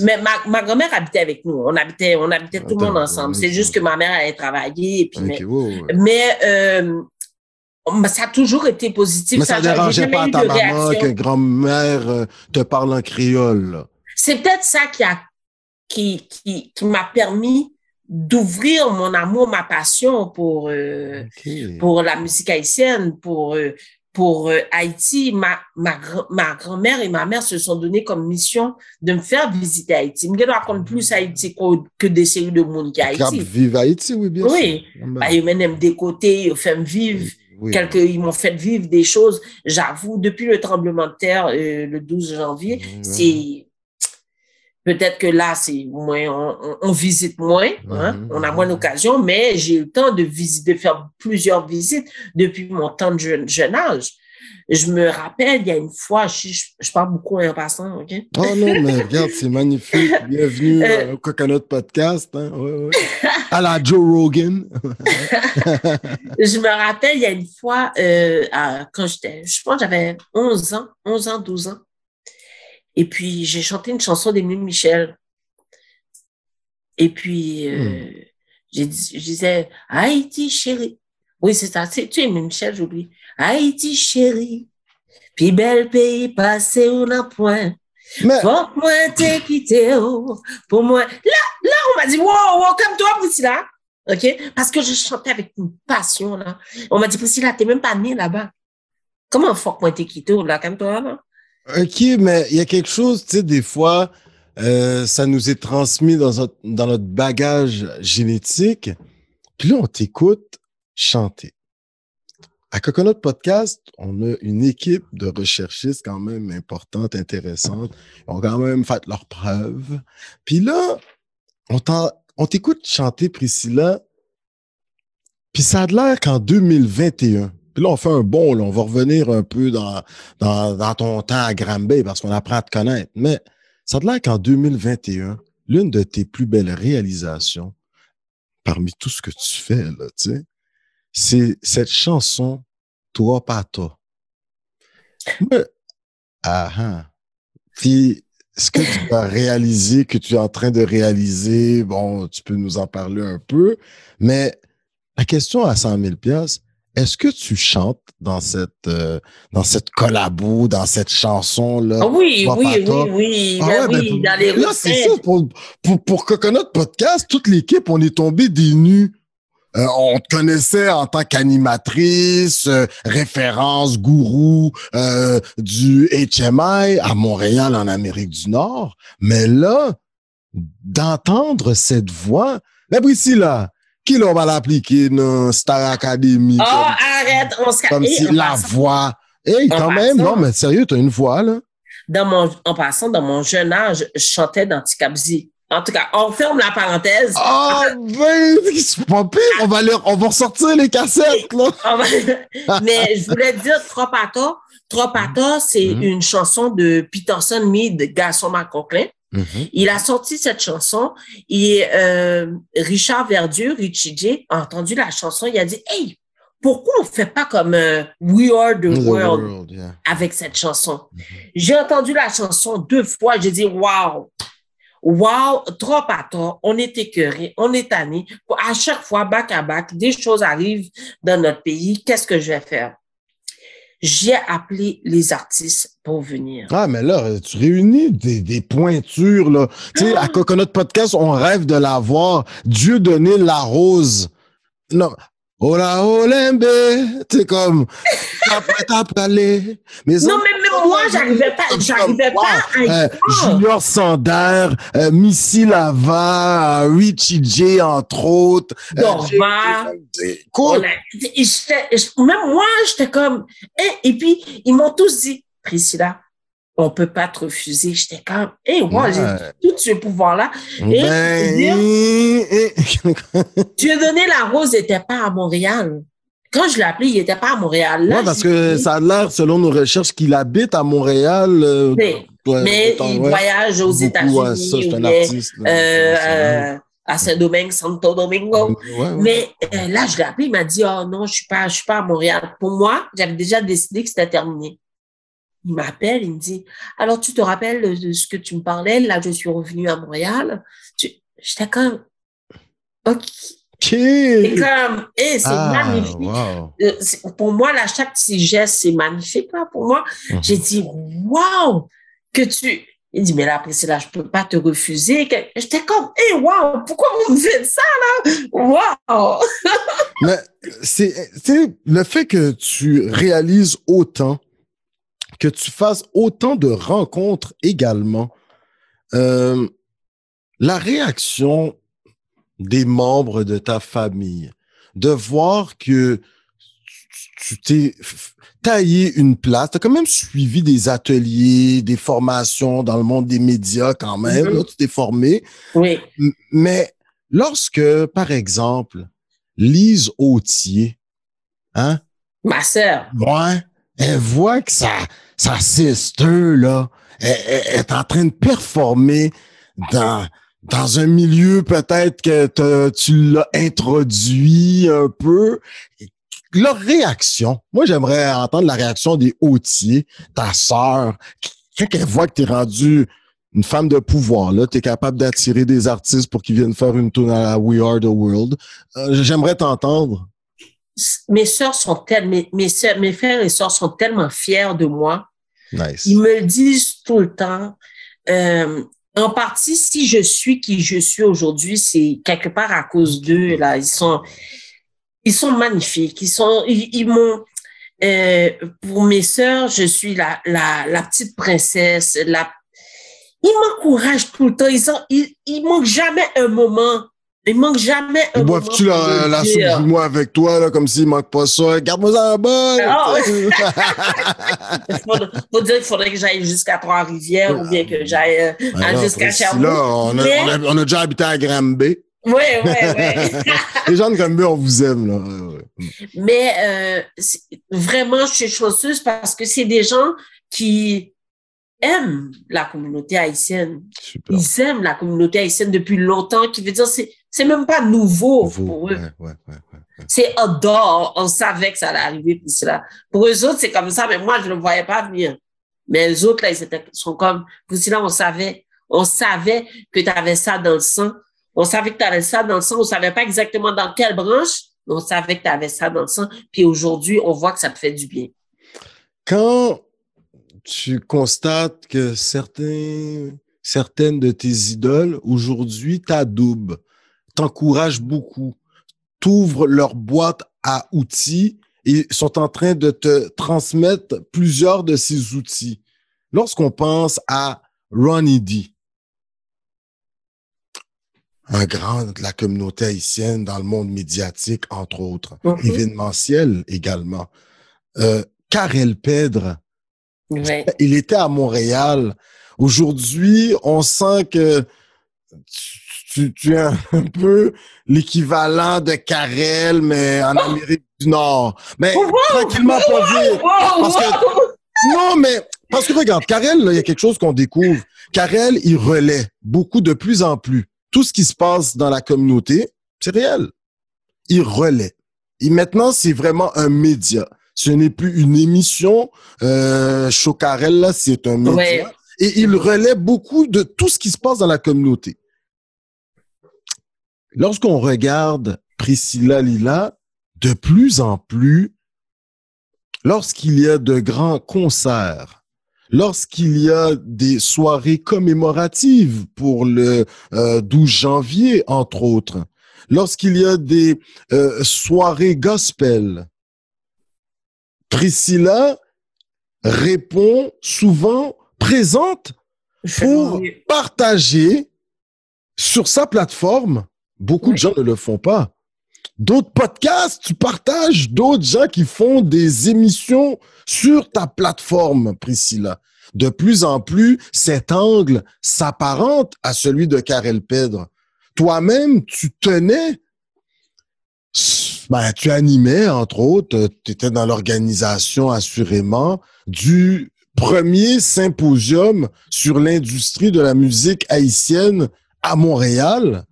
Mais ma, ma grand-mère habitait avec nous. On habitait, on habitait tout le monde ensemble. C'est juste que ma mère allait travailler. Et puis mais, mais euh, ça a toujours été positif. Mais ça ne dérangeait pas ta maman que grand-mère euh, te parle en créole. C'est peut-être ça qui a qui, qui, qui m'a permis d'ouvrir mon amour, ma passion pour euh, pour la musique haïtienne, pour euh, pour Haïti. Ma ma, ma grand-mère et ma mère se sont donné comme mission de me faire visiter Haïti. Je raconte plus Haïti que des séries de monde qui Haïti. Vivre Haïti, oui bien oui. sûr. Oui, bah, ils m'aiment des côtés, ils font vivre Quelques, ils m'ont fait vivre des choses. J'avoue, depuis le tremblement de terre, euh, le 12 janvier, c'est peut-être que là, c'est moins, on, on, visite moins, hein, on a moins d'occasion, mais j'ai eu le temps de visiter, de faire plusieurs visites depuis mon temps de jeune, jeune âge. Je me rappelle, il y a une fois, je, je, parle beaucoup en passant, OK? Oh non, mais regarde, c'est magnifique. Bienvenue euh, au Coconut Podcast. Hein? Ouais, ouais. À la Joe Rogan. je me rappelle, il y a une fois, euh, quand j'étais, je pense j'avais 11 ans, 11 ans, 12 ans. Et puis, j'ai chanté une chanson d'Émile Michel. Et puis, euh, hmm. je disais, Haïti, chérie. Oui, c'est ça. Tu es Michel, j'oublie. Haïti chérie, puis bel pays passé ou n'a point. Mais... Faut moi t'es quitté oh. pour moi. Là, là, on m'a dit, wow, wow, comme toi, Priscilla. OK? Parce que je chantais avec une passion, là. On m'a dit, Priscilla, t'es même pas née là-bas. Comment faut moi t'es quitté, oh, là, comme toi, là? OK, mais il y a quelque chose, tu sais, des fois, euh, ça nous est transmis dans notre, bagage génétique. Puis là, on t'écoute chanter. À Coconut Podcast, on a une équipe de recherchistes quand même importante, intéressante. Ils ont quand même fait leurs preuves. Puis là, on t'écoute chanter Priscilla, puis ça a l'air qu'en 2021, puis là, on fait un bon, on va revenir un peu dans, dans, ton temps à Granby parce qu'on apprend à te connaître. Mais ça a l'air qu'en 2021, l'une de tes plus belles réalisations, parmi tout ce que tu fais, là, tu sais, c'est cette chanson Toi pas toi. ah, ah. Puis, ce que tu as réalisé, que tu es en train de réaliser, bon, tu peux nous en parler un peu, mais la question à 100 000 est-ce que tu chantes dans cette euh, dans cette collabo, dans cette chanson là ah Oui, oui, oui, oui, ah ben oui, dans les là, c'est ça pour, pour pour Coconut Podcast, toute l'équipe, on est tombé des nus. Euh, on te connaissait en tant qu'animatrice, euh, référence, gourou euh, du HMI à Montréal en Amérique du Nord. Mais là, d'entendre cette voix, la là, qui l'on va l'appliquer dans Star Academy? Oh, arrête, on se Comme si la voix. Hey, quand même, non, mais sérieux, t'as une voix, là. Dans mon, en passant, dans mon jeune âge, je chantais dans Tikabzi. En tout cas, on ferme la parenthèse. Ah, ben, c'est pas pire. On va, leur, on va ressortir les cassettes, là. Mais je voulais dire Tropata. Tropata, c'est mm-hmm. une chanson de Peterson Mead, Gaston Mm-hmm. Il a sorti cette chanson et euh, Richard Verdieu, Richie J, a entendu la chanson. Il a dit, hey, pourquoi on fait pas comme euh, We Are the, World, avec cette chanson? Mm-hmm. J'ai entendu la chanson deux fois. J'ai dit, wow, Wow, trop à trop, on est écœuré, on est tanné. À chaque fois, bac à bac, des choses arrivent dans notre pays. Qu'est-ce que je vais faire? J'ai appelé les artistes pour venir. Ah, mais là, tu réunis des, des pointures, là. Tu sais, à Coconut Podcast, on rêve de la voir. Dieu donné la rose. Non, Oh là, oh limbe, t'es comme, après t'as parlé. Mais non, mais moi, j'arrivais pas, j'arrivais pas à euh, Junior Sander, euh, Missy Lava, Richie J, entre autres. Euh, Dorva. cool. même moi, j'étais comme, et, et puis, ils m'ont tous dit, Priscilla, on peut pas te refuser. J'étais comme, hé, moi, j'ai tout ce pouvoir-là. Et ben... tu donné la rose n'était pas à Montréal. Quand je l'ai appelé, il n'était pas à Montréal. Là, parce que ça a l'air, selon nos recherches, qu'il habite à Montréal. Euh, mais, il voyage aux États-Unis. c'est un artiste. Euh, euh, à Saint-Domingue, Santo Domingo. Mais là, je l'ai appelé, il m'a dit, oh non, je suis pas, je suis pas à Montréal. Pour moi, j'avais déjà décidé que c'était terminé il m'appelle, il me dit, alors tu te rappelles de ce que tu me parlais, là je suis revenue à Montréal. J'étais comme, ok. C'est comme, eh, c'est ah, magnifique. Euh, pour moi, là, chaque petit geste, c'est magnifique, là, pour moi. Mhm. J'ai dit, waouh, que tu, il dit, mais là, après, c'est là, je peux pas te refuser. J'étais comme, eh, waouh, pourquoi vous me faites ça, là? Waouh! mais c'est, le fait que tu réalises autant que tu fasses autant de rencontres également. Euh, la réaction des membres de ta famille, de voir que tu t'es taillé une place, tu as quand même suivi des ateliers, des formations dans le monde des médias quand même, mm-hmm. tu t'es formé. Oui. Mais lorsque, par exemple, Lise Autier, hein? Ma sœur. Ouais, elle voit que ça, sa sister, là, est, en train de performer dans, dans un milieu peut-être que tu l'as introduit un peu. Leur réaction, moi j'aimerais entendre la réaction des hautiers, ta sœur, quand elle voit que tu es rendu une femme de pouvoir, là, tu es capable d'attirer des artistes pour qu'ils viennent faire une tournée à We Are the World. Euh, j'aimerais t'entendre mes sœurs sont tellement, mes, mes, mes frères et sœurs sont tellement fiers de moi. Nice. Ils me le disent tout le temps. Euh, en partie, si je suis qui je suis aujourd'hui, c'est quelque part à cause d'eux. Là, ils sont, ils sont magnifiques. Ils sont, ils, m'ont. Euh, pour mes sœurs, je suis la, la, la petite princesse. La, ils m'encouragent tout le temps. Ils ont, ils, ils manquent jamais un moment il manque jamais un moment. Bois-tu la, la soupe du mois avec toi, là, comme s'il manque pas ça? Garde-moi ça en bas! Faut, dire qu'il faudrait que j'aille jusqu'à Trois-Rivières ou bien que j'aille euh, jusqu'à Sherbrooke. On a, on, a, on a, déjà habité à Granby. Oui, oui, oui. Les gens de Granby, on vous aime, là. Mais euh, vraiment, je suis chanceuse parce que c'est des gens qui aiment la communauté haïtienne. Ils aiment la communauté haïtienne depuis longtemps, qui veut dire c'est c'est même pas nouveau, pour eux. c'est adore. On savait que ça allait arriver puis cela. Pour eux autres, c'est comme ça, mais moi je ne le voyais pas venir. Mais les autres là, ils étaient, sont comme pour cela, on savait, on savait que tu avais ça dans le sang. On savait que tu avais ça dans le sang. On savait pas exactement dans quelle branche, mais on savait que tu avais ça dans le sang. Puis aujourd'hui, on voit que ça te fait du bien. Quand tu constates que certains, certaines de tes idoles aujourd'hui t'adoubent, t'encouragent beaucoup, t'ouvrent leur boîte à outils et sont en train de te transmettre plusieurs de ces outils. Lorsqu'on pense à Ronnie D, un grand de la communauté haïtienne dans le monde médiatique, entre autres, mm-hmm. événementiel également. Euh, Karel Pedre, il était à Montréal. Aujourd'hui, on sent que tu, tu, es un peu l'équivalent de Karel, mais en Amérique du Nord. Mais tranquillement, pas vite. Parce que, non, mais parce que regarde, Karel, il y a quelque chose qu'on découvre. Karel, il relaie beaucoup de plus en plus. Tout ce qui se passe dans la communauté, c'est réel. Il relaie. Et maintenant, c'est vraiment un média. Ce n'est plus une émission. Euh, Chocarel, c'est un média. Et il relaie beaucoup de tout ce qui se passe dans la communauté. Lorsqu'on regarde Priscilla Lila, de plus en plus, lorsqu'il y a de grands concerts, lorsqu'il y a des soirées commémoratives pour le 12 euh, janvier, entre autres, lorsqu'il y a des euh, soirées gospel, Priscilla répond souvent présente pour partager sur sa plateforme. Beaucoup de gens ne le font pas. D'autres podcasts, tu partages d'autres gens qui font des émissions sur ta plateforme, Priscilla. De plus en plus, cet angle s'apparente à celui de Karel Pedre. Toi-même, tu tenais, ben, tu animais, entre autres, tu étais dans l'organisation, assurément, du premier symposium sur l'industrie de la musique haïtienne à Montréal.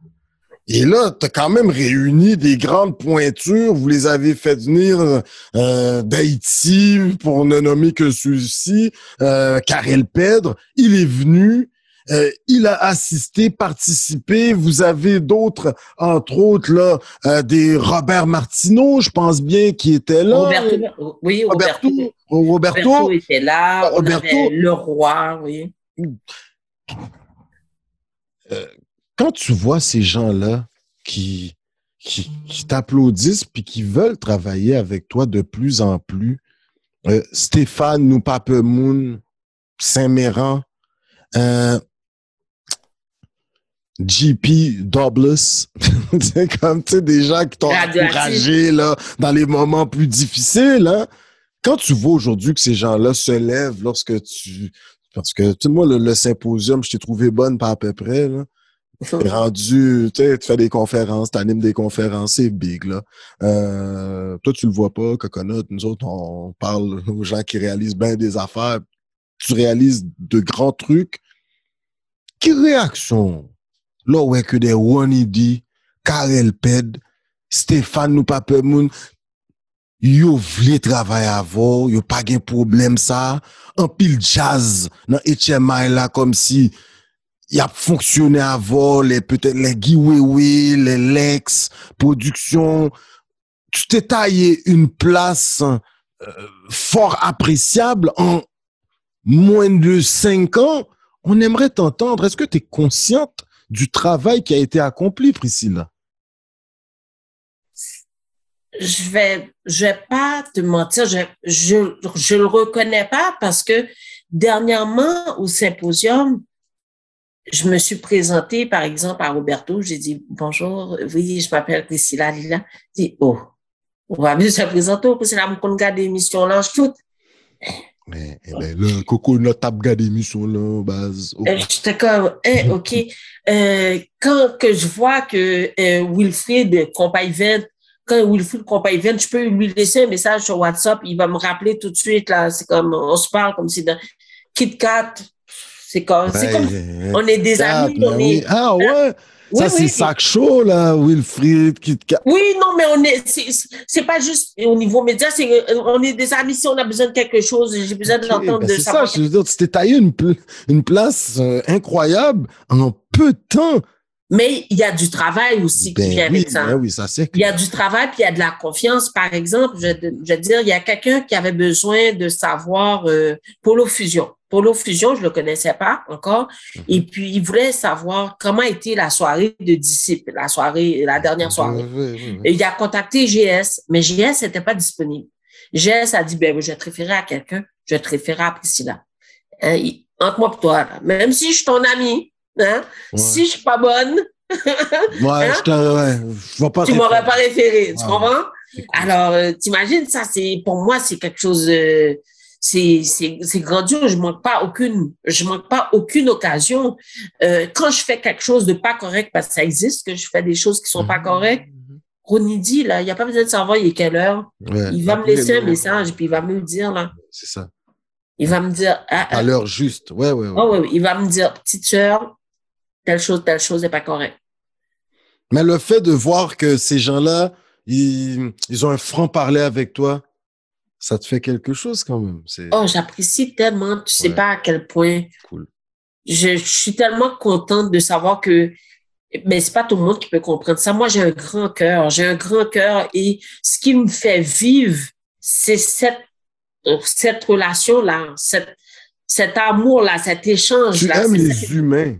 Et là, tu as quand même réuni des grandes pointures. Vous les avez fait venir euh, d'Haïti, pour ne nommer que ceux-ci. Euh, Karel Pedre, il est venu. Euh, il a assisté, participé. Vous avez d'autres, entre autres, là, euh, des Robert Martineau, je pense bien, qui était là. Roberto, oui, Roberto. Roberto, Roberto était là. Roberto. le roi, oui. Euh, quand tu vois ces gens-là qui, qui, t'applaudissent puis qui veulent travailler avec toi de plus en plus, euh, Stéphane nous Moon, Saint-Méran, euh, JP Douglas, c'est comme tu sais des gens qui t'ont encouragé là dans les moments plus difficiles. Hein? Quand tu vois aujourd'hui que ces gens-là se lèvent lorsque tu parce que tu sais moi le, le symposium je t'ai trouvé bonne pas à peu près là. T'es rendu, tu fais des conférences, tu animes des conférences, c'est big, là. Euh, toi, tu le vois pas, Coconut. Nous autres, on parle aux gens qui réalisent bien des affaires. Tu réalises de grands trucs. Quelle réaction? Là, ouais, que des Wanidi, Karel Ped, Stéphane ou Papemoun, yo vle travailler avant, yo pas de problème ça. Un pile jazz dans HMI là, comme si il a fonctionné avant, les peut-être les Giwewe, les Lex, production. Tu t'es taillé une place euh, fort appréciable en moins de cinq ans. On aimerait t'entendre. Est-ce que tu es consciente du travail qui a été accompli, Priscilla? Je vais, je vais pas te mentir, je, je, je le reconnais pas parce que dernièrement au symposium, je me suis présentée, par exemple, à Roberto. J'ai dit, bonjour, oui, je m'appelle Priscilla Lila. J'ai dit, oh, on va bien se présenter, Priscilla, mon regarde l'émission là, je tout. Eh, eh ben, le coco, notre regarde l'émission là, base. Euh, j'étais comme, eh, OK. Euh, quand que je vois que euh, Wilfried Compaivent, quand Wilfried Compaivent, je peux lui laisser un message sur WhatsApp, il va me rappeler tout de suite, là, c'est comme, on se parle comme si dans KitKat, c'est comme, comme, on est des amis, on est. Ah ouais! ça, c'est sac chaud, là, Wilfried, KitKat. Oui, non, mais on est, c'est pas juste au niveau média, c'est, on est des amis si on a besoin de quelque chose, j'ai besoin de l'entendre ben de ça. C'est ça, je veux dire, tu t'es taillé une, une place euh, incroyable en peu de temps. Mais il y a du travail aussi qui ben vient avec ça. Ben oui, ça c'est Il y a du travail, puis il y a de la confiance. Par exemple, je, je veux dire, il y a quelqu'un qui avait besoin de savoir euh, Polo Fusion. Polo Fusion, je le connaissais pas encore. Mhm. Et puis, il voulait savoir comment était la soirée de disciples, la soirée, la dernière soirée. et il a contacté GS, mais GS n'était pas disponible. GS a dit, ben, je vais te référer à quelqu'un, je vais te référer à Priscilla. Hein, entre moi et toi, même si je suis ton ami, hein, si je suis pas bonne, ouais, hein, je ouais, je pas tu m'aurais pas référé, tu comprends? Alors, euh, t'imagines, ça, c'est, pour moi, c'est quelque chose, euh, c'est c'est grandiose. Je manque pas aucune, je manque pas aucune occasion. Euh, quand je fais quelque chose de pas correct, parce que ça existe que je fais des choses qui sont pas mhm. correctes. Ronnie dit là, il y a pas besoin de savoir il est quelle heure. il va me laisser un message puis il va me le dire là. C'est ça. Il va me dire ah, à ah. l'heure juste. Ouais ouais. ouais. Oh, ouais, il va me dire petite sœur, telle chose, telle chose n'est pas correcte. Mais le fait de voir que ces gens-là, ils, ils ont un franc parler avec toi, ça te fait quelque chose quand même. Oh, j'apprécie tellement, tu sais pas à quel point. Cool. Je, suis tellement contente de savoir que mais c'est pas tout le monde qui peut comprendre ça. Moi, j'ai un grand cœur, j'ai un grand cœur et ce qui me fait vivre, c'est cette cette relation là, cette, cet amour là, cet échange là. Tu aimes les humains.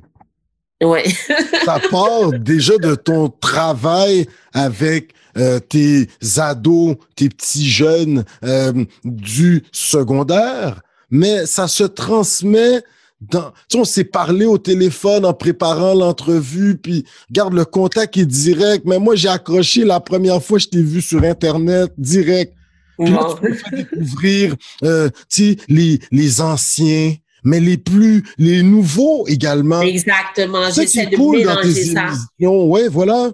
Ouais. ça part déjà de ton travail avec euh, tes ados, tes petits jeunes euh, du secondaire, mais ça se transmet dans, tu sais, on s'est parlé au téléphone en préparant l'entrevue, puis garde le contact est direct. Mais moi, j'ai accroché la première fois que je t'ai vu sur Internet, direct. Puis là, tu me fais découvrir, euh, tu sais, les, les anciens, mais les plus, les nouveaux également. Exactement. J'essaie de mélanger ça. Émissions. Ouais, voilà.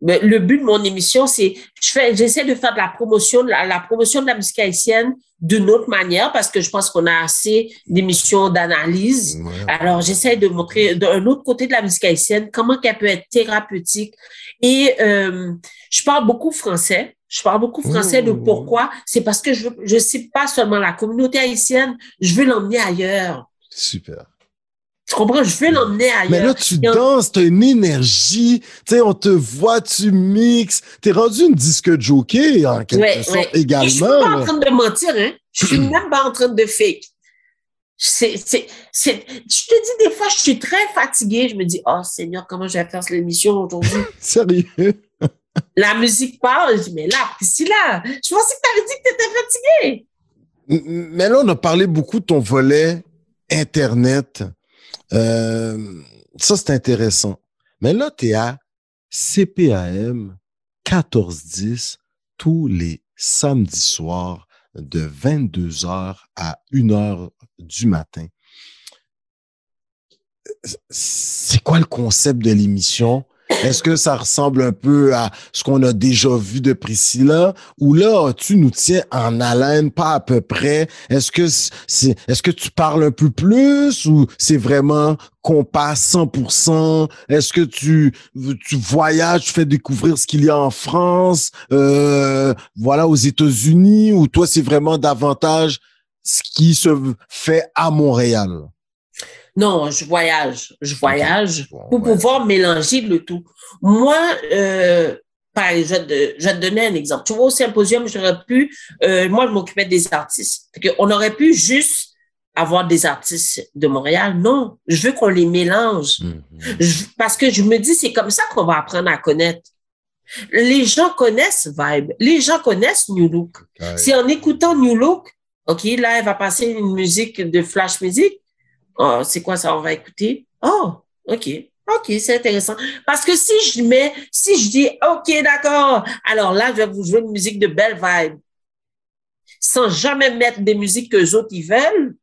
Mais le but de mon émission, c'est, je fais, j'essaie de faire de la promotion, la, la promotion de la musique haïtienne d'une autre manière parce que je pense qu'on a assez d'émissions d'analyse. Alors, j'essaie de montrer d'un autre côté de la musique haïtienne comment qu'elle peut être thérapeutique. Et euh, je parle beaucoup français. Je parle beaucoup français. De pourquoi? C'est parce que je je sais pas seulement la communauté haïtienne, je veux l'emmener ailleurs. Super. Tu comprends? Je veux l'emmener ailleurs. Mais là, tu danses, tu as une énergie, tu sais, on te voit, tu mixes. Tu es rendu une disque jockey, en quelque Ouais, sorte, ouais. également. Et je suis pas en là. train de mentir, hein. Je suis même pas en train de fake. C'est, c'est, c'est, je te dis des fois, je suis très fatiguée. Je me dis, oh Seigneur, comment je vais faire l'émission aujourd'hui? Sérieux? La musique parle. Je dis, mais là, Priscilla, je pensais que tu avais dit que tu étais fatiguée. Mais là, on a parlé beaucoup de ton volet Internet. Euh, ça, c'est intéressant. Mais là, tu es à CPAM 1410 tous les samedis soirs de 22h à 1h du matin. C'est quoi le concept de l'émission? Est-ce que ça ressemble un peu à ce qu'on a déjà vu de Priscilla? Ou là, tu nous tiens en haleine, pas à peu près? Est-ce que est-ce que tu parles un peu plus ou c'est vraiment qu'on passe 100%? Est-ce que tu, tu voyages, tu fais découvrir ce qu'il y a en France, euh, voilà, aux États-Unis, ou toi, c'est vraiment davantage ce qui se fait à Montréal? Non, je voyage. Je voyage Bon, pour ouais. pouvoir mélanger le tout. Moi, euh, par exemple, je vais te- je vais te donner un exemple. Tu vois, au symposium, j'aurais pu, euh, moi, je m'occupais des artistes. On aurait pu juste avoir des artistes de Montréal. Non, je veux qu'on les mélange. Je- parce que je me dis, c'est comme ça qu'on va apprendre à connaître. Les gens connaissent Vibe. Les gens connaissent New Look. C'est en écoutant New Look, OK, là, elle va passer une musique de flash music. Oh, c'est quoi ça, on va écouter? Oh, OK. OK, c'est intéressant. Parce que si je mets, si je dis, OK, d'accord, alors là, je vais vous jouer une musique de belle vibe, sans jamais mettre des musiques que les autres ils veulent,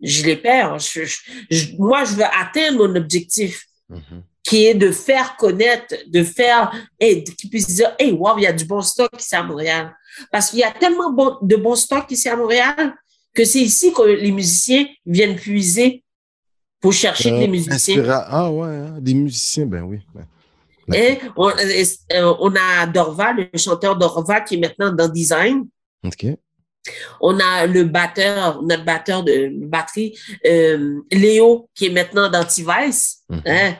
je les perds. Je- je- je- moi, je veux atteindre mon objectif Mhm. qui est de faire connaître, de faire, et qui puisse dire, hey, wow, il y a du bon stock ici à Montréal. Parce qu'il y a tellement bon- de bon stock ici à Montréal que c'est ici que les musiciens viennent puiser pour chercher Euh, des musiciens. inspira- Ah ouais, hein, des musiciens, ben oui. ben. Et on, euh, on a Dorval, le chanteur Dorval qui est maintenant dans Design. OK. On a le batteur, notre batteur de batterie, euh, Léo, qui est maintenant dans T-Vice. Mhm. Hein?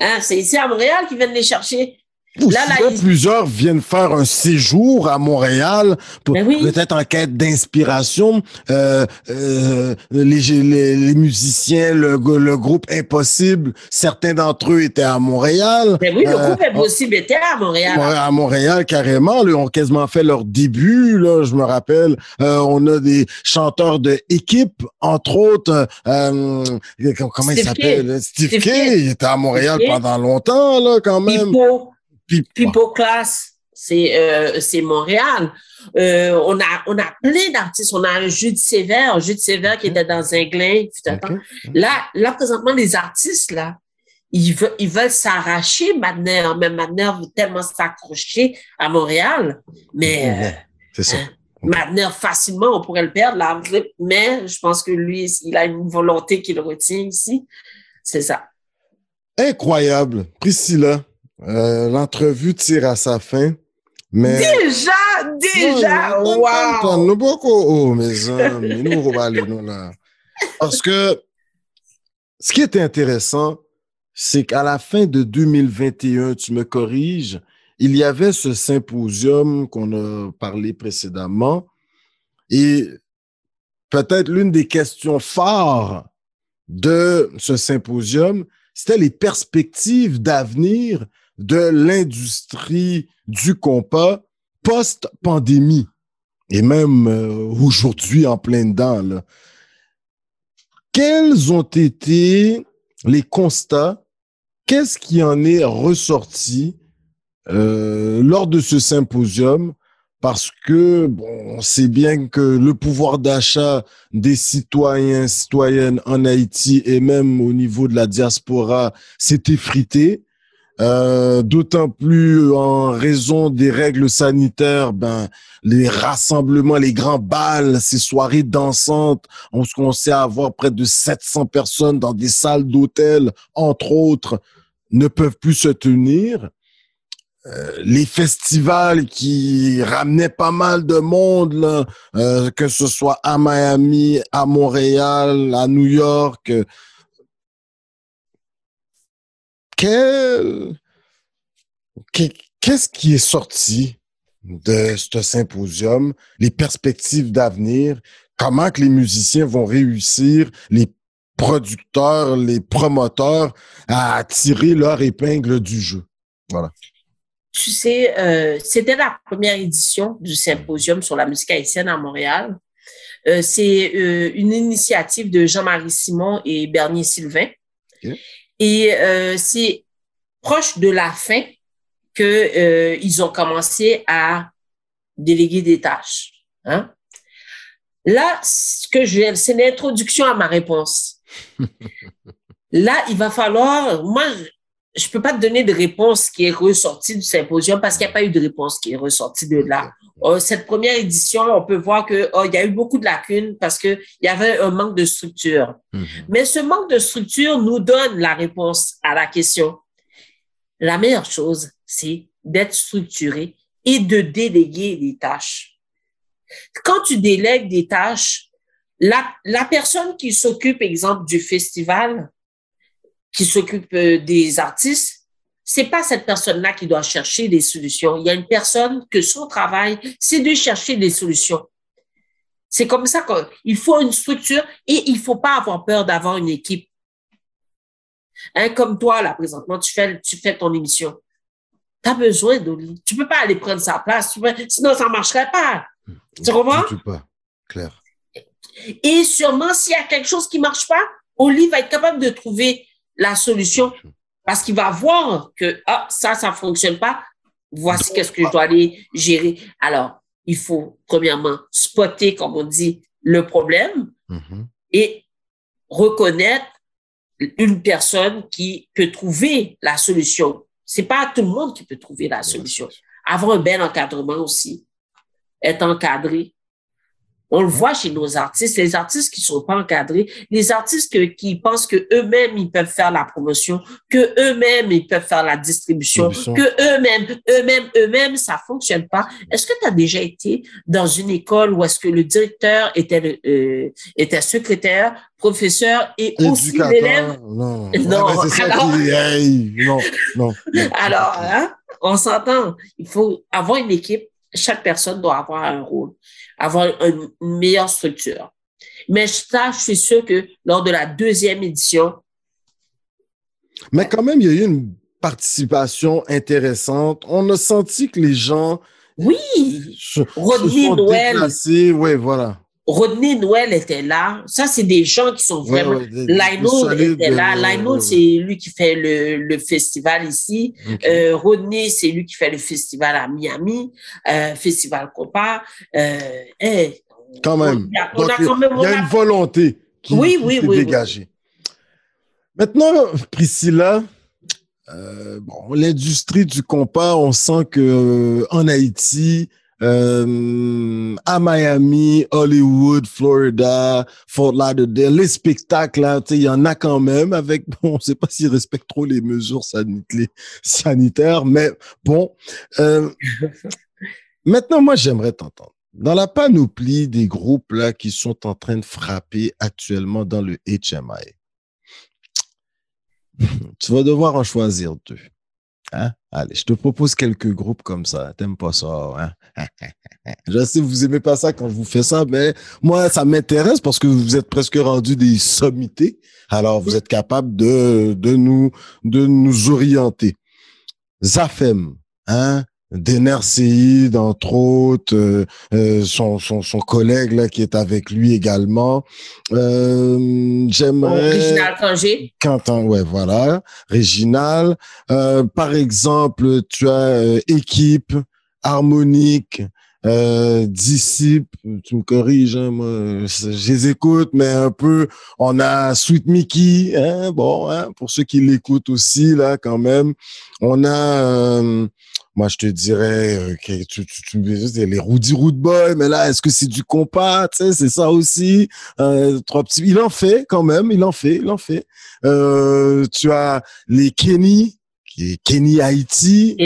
Hein, C'est ici à Montréal qu'ils viennent les chercher. Ou Là, là, souvent, ils- plusieurs viennent faire un séjour à Montréal pour Ben oui. peut-être en quête d'inspiration. Euh, euh, les, les, les musiciens, le, le groupe Impossible, certains d'entre eux étaient à Montréal. Ben oui, le Euh, groupe Impossible était à Montréal. À Montréal, carrément. Là, ils ont quasiment fait leur début, là, je me rappelle. Euh, on a des chanteurs de équipe, entre autres. euh, comment il s'appelle? Steve, Steve Kay. Kay. Il était à Montréal pendant longtemps, là, quand même. Puis- Pipo Class, c'est euh, c'est Montréal. Euh, on a on a plein d'artistes. On a un Jude Sévère, Jude Sévère qui était dans un Ok. temps. Là, là présentement les artistes là, ils veulent ils veulent s'arracher Madner, mais Madner veut tellement s'accrocher à Montréal, mais euh, C'est ça. Madner facilement on pourrait le perdre là, mais je pense que lui il a une volonté qui le retient ici. C'est ça. Incroyable. Priscilla, euh, l'entrevue tire à sa fin. Mais. Déjà, déjà, Non, wow. non, beaucoup, oh, mes amis, nous, nous, là. Parce que ce qui était intéressant, c'est qu'à la fin de 2021, tu me corriges, il y avait ce symposium qu'on a parlé précédemment et peut-être l'une des questions phares de ce symposium, c'était les perspectives d'avenir de l'industrie du compas post-pandémie et même euh, aujourd'hui en plein dedans. Quels ont été les constats? Qu'est-ce qui en est ressorti euh, lors de ce symposium? Parce que bon, on sait bien que le pouvoir d'achat des citoyens, citoyennes en Haïti et même au niveau de la diaspora s'est effrité. Euh, d'autant plus en raison des règles sanitaires, ben les rassemblements, les grands balles, ces soirées dansantes, on commençait à avoir près de 700 personnes dans des salles d'hôtel, entre autres, ne peuvent plus se tenir. Euh, les festivals qui ramenaient pas mal de monde, euh, que ce soit à Miami, à Montréal, à New York, qu'est-ce qui est sorti de ce symposium, les perspectives d'avenir, comment que les musiciens vont réussir, les producteurs, les promoteurs à tirer leur épingle du jeu? Voilà. Tu sais, euh, c'était la première édition du symposium sur la musique haïtienne à Montréal. Euh, c'est euh, une initiative de Jean-Marie Simon et Bernier Sylvain. Et euh, c'est proche de la fin que euh, ils ont commencé à déléguer des tâches. Hein? Là, ce que je c'est l'introduction à ma réponse. Là, il va falloir, moi, je ne peux pas te donner de réponse qui est ressortie du symposium parce qu'il n'y a pas eu de réponse qui est ressortie de là. Euh, cette première édition, on peut voir que oh, il y a eu beaucoup de lacunes parce que il y avait un manque de structure. Mhm. Mais ce manque de structure nous donne la réponse à la question. La meilleure chose, c'est d'être structuré et de déléguer des tâches. Quand tu délègues des tâches, la, la personne qui s'occupe, exemple, du festival, qui s'occupe euh, des artistes, c'est pas cette personne-là qui doit chercher des solutions. Il y a une personne que son travail, c'est de chercher des solutions. C'est comme ça qu'il faut une structure et il faut pas avoir peur d'avoir une équipe. Hein, comme toi, là, présentement, tu fais, tu fais ton émission. Tu as besoin d'Oli. Tu peux pas aller prendre sa place, sinon ça marcherait pas. Tu comprends? Tu pas. Clair. Et sûrement, s'il y a quelque chose qui marche pas, Oli va être capable de trouver la solution parce qu'il va voir que ah, ça, ça fonctionne pas. Voici qu'est-ce que je dois aller gérer. Alors, il faut premièrement spotter, comme on dit, le problème mm-hmm. et reconnaître une personne qui peut trouver la solution. C'est pas tout le monde qui peut trouver la solution. Avoir un bel encadrement aussi, être encadré, on le voit chez nos artistes, les artistes qui sont pas encadrés, les artistes qui pensent que eux-mêmes ils peuvent faire la promotion, que eux-mêmes ils peuvent faire la distribution, que eux-mêmes, eux-mêmes, eux-mêmes, ça fonctionne pas. Est-ce que tu as déjà été dans une école où est-ce que le directeur était euh, était secrétaire, professeur et aussi l'élève? Non, non, alors, non, non, Alors, hein, on s'entend. Il faut avoir une équipe. Chaque personne doit avoir un rôle avoir une meilleure structure. Mais ça, je suis sûr que lors de la deuxième édition. Mais quand même, il y a eu une participation intéressante. On a senti que les gens. Oui! Rodney Noël. Oui, voilà. Rodney Noël était là. Ça, c'est des gens qui sont vraiment. Lino était là. Lino, c'est lui qui fait le, le festival ici. Euh, Rodney, c'est lui qui fait le festival à Miami, euh, Festival Copa. Euh, hey, quand même. Il y a, une volonté qui, oui, oui, oui, dégagée. Maintenant, Priscilla, euh, bon, l'industrie du compas, on sent que euh, en Haïti, euh, à Miami, Hollywood, Florida, Fort Lauderdale, les spectacles, hein, il y en a quand même avec, bon, on ne sait pas s'ils respectent trop les mesures sanitaires, mais bon. Euh, maintenant, moi, j'aimerais t'entendre. Dans la panoplie des groupes là qui sont en train de frapper actuellement dans le HMI, tu vas devoir en choisir deux. Hein? Allez, je te propose quelques groupes comme ça. T'aimes pas ça, hein? Je sais, vous aimez pas ça quand je vous fais ça, mais moi, ça m'intéresse parce que vous êtes presque rendu des sommités. Alors, vous êtes capable de, de nous, de nous orienter. Zafem, hein? Seid, entre autres, euh, euh, son, son, son, collègue là, qui est avec lui également. Euh, J'aimerais... Réginal Cangé. Quentin, ouais, voilà. Réginal. Euh, par exemple, tu as euh, Équipe, Harmonique, euh, tu me corriges, hein, moi, je les écoute, mais un peu, on a Sweet Mickey, hein, bon, hein, pour ceux qui l'écoutent aussi, là, quand même. On a, euh, moi, je te dirais euh, les Rudy Root Boy, mais là, est-ce que c'est du compas? C'est ça aussi. Euh, trois petits. Il en fait quand même, il en fait, il en fait. Tu as les Kenny, qui est Kenny Haïti.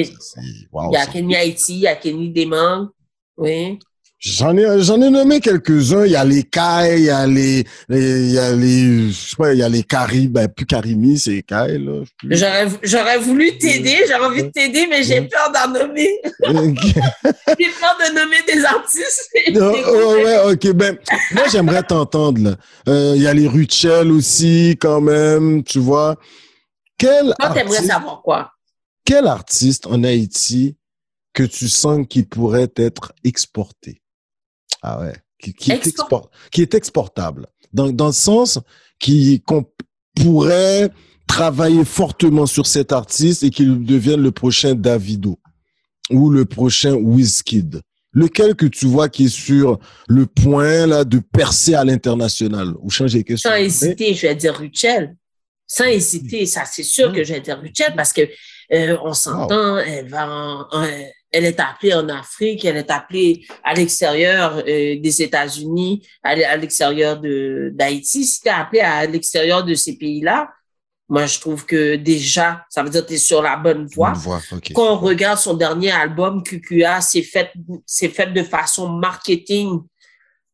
Wow, il y a Kenny Haïti, il y a Kenny Demang. Oui. J'en ai, j'en ai nommé quelques-uns. Il y a les Kai, il y a les, les, il y a les, je sais pas, il y a les Kari, ben, plus Karimi, c'est Kai, là. J'aurais, j'aurais voulu t'aider, j'aurais envie de t'aider, mais j'ai peur d'en nommer. j'ai peur de nommer des artistes. Oh, ouais, ok, ben, moi, j'aimerais t'entendre, là. Euh, il y a les Ruchel aussi, quand même, tu vois. Quel Toi, t'aimerais savoir quoi? Quel artiste en Haïti que tu sens qu'il pourrait être exporté? Ah ouais. Qui, qui, est, export, qui est exportable. Dans, dans le sens qu'on pourrait travailler fortement sur cet artiste et qu'il devienne le prochain Davido ou le prochain Wizkid. Lequel que tu vois qui est sur le point là de percer à l'international? Ou changer question. Sans hésiter, je vais dire Ruchel. Sans hésiter, ça c'est sûr que je vais dire Ruchel parce que euh, on s'entend, elle va en, en, elle est appelée en Afrique, elle est appelée à l'extérieur euh, des États-Unis, à, l'extérieur de d'Haïti. Si tu es appelé à l'extérieur de ces pays-là, moi, je trouve que déjà, ça veut dire que tu es sur la bonne voie. voie okay. Quand on regarde son dernier album, QQA, c'est fait, c'est fait de façon marketing,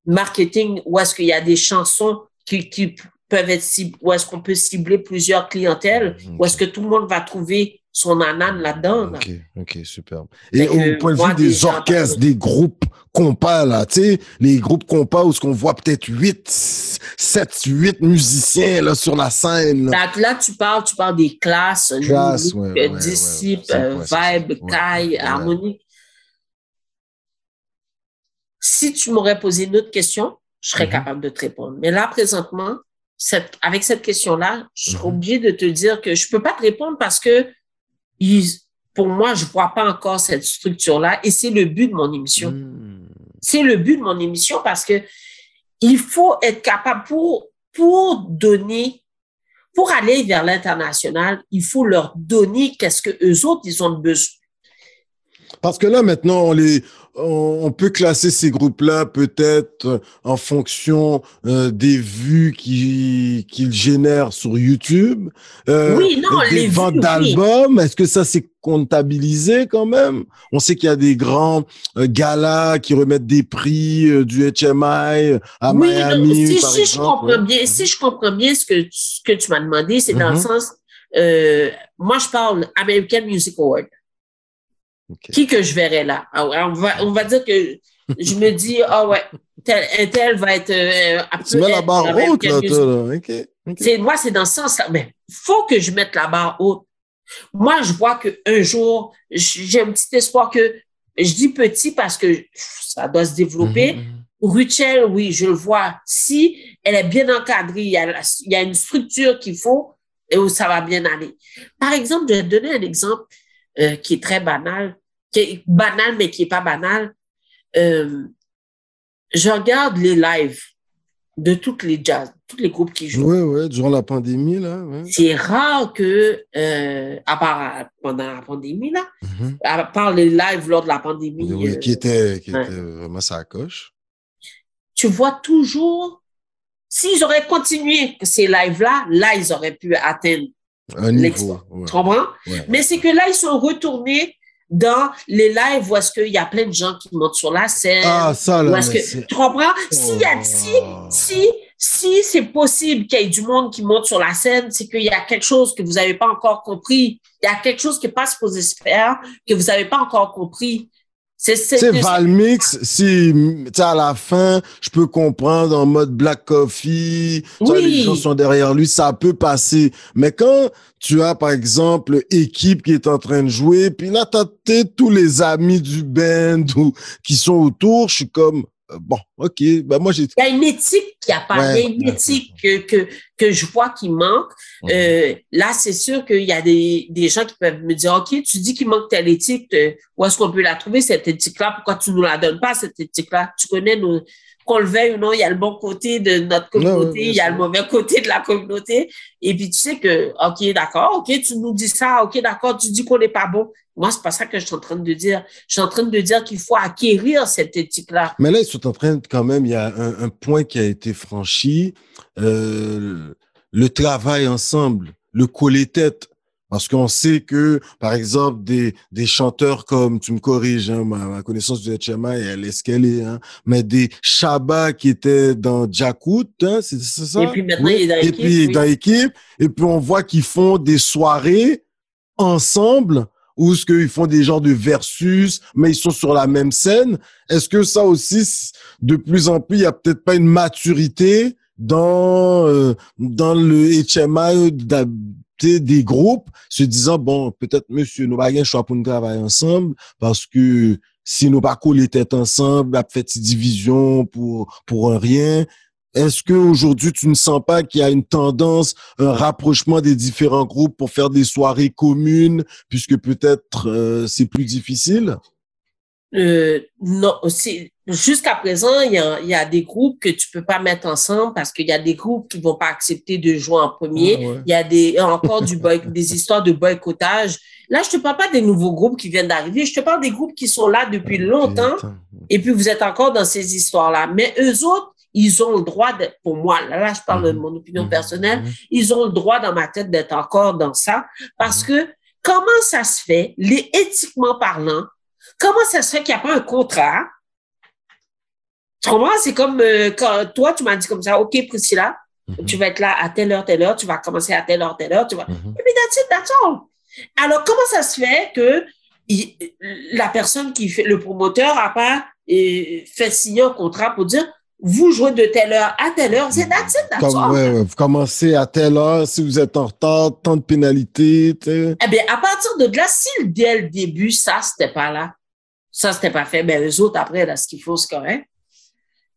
marketing, où est-ce qu'il y a des chansons qui, qui peuvent être ciblées, où est-ce qu'on peut cibler plusieurs clientèles, okay. où est-ce que tout le monde va trouver son anane là-dedans. Ok, ok, super. Et au point de vue des orchestres, des groupes compas, là, tu sais, les groupes compas où ce qu'on voit peut-être 8, 7, 8 musiciens, là, sur la scène. Là, là tu parles, tu parles des classes, Classe, ouais, ouais, Disciple, ouais, Vibe, Kai, Harmonique. Si tu m'aurais posé une autre question, je serais mm -hmm. capable de te répondre. Mais là, présentement, cette, avec cette question-là, je serais mm -hmm. obligé de te dire que je peux pas te répondre parce que pour moi, je vois pas encore cette structure-là et c'est le but de mon émission. Mmh. C'est le but de mon émission parce que il faut être capable pour, pour donner, pour aller vers l'international, il faut leur donner qu'est-ce que eux autres, ils ont besoin. Parce que là, maintenant, on les, on peut classer ces groupes-là peut-être en fonction euh, des vues qu'ils génèrent sur YouTube. Euh, oui, non, des les ventes d'albums. Oui. Est-ce que ça c'est comptabilisé quand même? On sait qu'il y a des grands euh, galas qui remettent des prix euh, du HMI à oui, Miami, si, par si exemple. Je comprends bien, si je comprends bien ce que ce que tu m'as demandé, c'est mm -hmm. dans le sens, moi je parle American Music Award. Okay. Qui que je verrais là? Ah on, va, on va dire que je me dis, ah oh ouais, tel, tel va être. Euh, tu mets la barre haute, là, toi, là. Okay. Okay. Moi, c'est dans ce sens-là. Mais faut que je mette la barre haute. Moi, je vois qu'un jour, j'ai un petit espoir que, je dis petit parce que ça doit se développer. Mm -hmm. Ruchel, oui, je le vois. Si elle est bien encadrée, il y a, il y a une structure qu'il faut et où ça va bien aller. Par exemple, je vais te donner un exemple euh, qui est très banal, qui est banal, mais qui est pas banal. Euh, je regarde les lives de toutes les jazz, tous les groupes qui jouent. Oui, oui, durant la pandémie, là. Ouais. C'est rare que, euh, à part pendant la pandémie, là, mm -hmm. à part les lives lors de la pandémie. Oui, qui était, qui ouais. était vraiment sa coche. Tu vois toujours, s'ils auraient continué ces lives-là, là, ils auraient pu atteindre un niveau. Ouais. Tu comprends? Ouais. Mais c'est que là, ils sont retournés dans les lives où est-ce qu'il y a plein de gens qui montent sur la scène. Ah, ça, là. Où que, tu comprends? Oh. Si, y a, si, si si c'est possible qu'il y ait du monde qui monte sur la scène, c'est qu'il y a quelque chose que vous n'avez pas encore compris. Il y a quelque chose qui n'est pas supposé se faire, que vous n'avez pas encore compris. C'est Valmix, si à la fin, je peux comprendre en mode Black Coffee, oui. les gens sont derrière lui, ça peut passer. Mais quand tu as, par exemple, équipe qui est en train de jouer, puis là, t'as tous les amis du band ou, qui sont autour, je suis comme, bon, OK, ben moi j'ai... Il y a une éthique qui apparaît, il y a une éthique que, que, que je vois qui manque. Euh, là, c'est sûr qu'il y a des, des gens qui peuvent me dire, OK, tu dis qu'il manque telle éthique, euh, où est-ce qu'on peut la trouver, cette éthique-là? Pourquoi tu nous la donnes pas, cette éthique-là? Tu connais nos, qu'on le veuille ou non, il y a le bon côté de notre communauté, il y a le mauvais côté de la communauté. Et puis, tu sais que, OK, d'accord, OK, tu nous dis ça, OK, d'accord, tu dis qu'on n'est pas bon. Moi, c'est pas ça que je suis en train de dire. Je suis en train de dire qu'il faut acquérir cette éthique-là. Mais là, ils sont en train de, quand même, il y a un, point qui a été franchi, euh, le travail ensemble, le coller tête. Parce qu'on sait que, par exemple, des, des chanteurs comme, tu me corriges, hein, ma, connaissance du HMI, elle est ce qu'elle est, hein, mais des Shabba qui étaient dans Jakut, hein, c'est ça? Et puis maintenant, il est dans l'équipe. Et puis, dans l'équipe. Et puis, on voit qu'ils font des soirées ensemble ou ce qu'ils font des genres de versus, mais ils sont sur la même scène. Est-ce que ça aussi, de plus en plus, il y a peut-être pas une maturité dans euh, dans le HMI des groupes se disant bon peut-être monsieur nous pas choix pour nous travailler ensemble parce que si nous pas les têtes ensemble a fait division pour pour un rien est-ce que aujourd'hui tu ne sens pas qu'il y a une tendance un rapprochement des différents groupes pour faire des soirées communes puisque peut-être euh, c'est plus difficile? Euh, non, jusqu'à présent, il y, a, y, a, des groupes que tu peux pas mettre ensemble parce qu'il y a des groupes qui vont pas accepter de jouer en premier. Ah il y a des encore du des histoires de boycottage. Là, je te parle pas des nouveaux groupes qui viennent d'arriver. Je te parle des groupes qui sont là depuis longtemps. Et puis vous êtes encore dans ces histoires-là. Mais eux autres, ils ont le droit de, pour moi, là, je parle de mhm. mon opinion mhm. personnelle, mhm. ils ont le droit dans ma tête d'être encore dans ça parce que comment ça se fait, les éthiquement parlant, Comment ça se fait qu'il n'y a pas un contrat? Tu comprends? C'est comme euh, quand toi, tu m'as dit comme ça, OK, Priscilla, mm-hmm. tu vas être là à telle heure, telle heure, tu vas commencer à telle heure, telle heure, tu vas. Mm-hmm. Et puis, that's it, that's all. Alors, comment ça se fait que la personne qui fait, le promoteur n'a pas euh, fait signer un contrat pour dire vous jouez de telle heure à telle heure, c'est that's it, that's all. Ouais, ouais, vous commencez à telle heure, si vous êtes en retard, tant de pénalités. Eh bien, à partir de là, si dès le début, ça, c'était pas là, ça, c'était pas fait. Mais les autres, après, là, ce qu'il faut, c'est correct.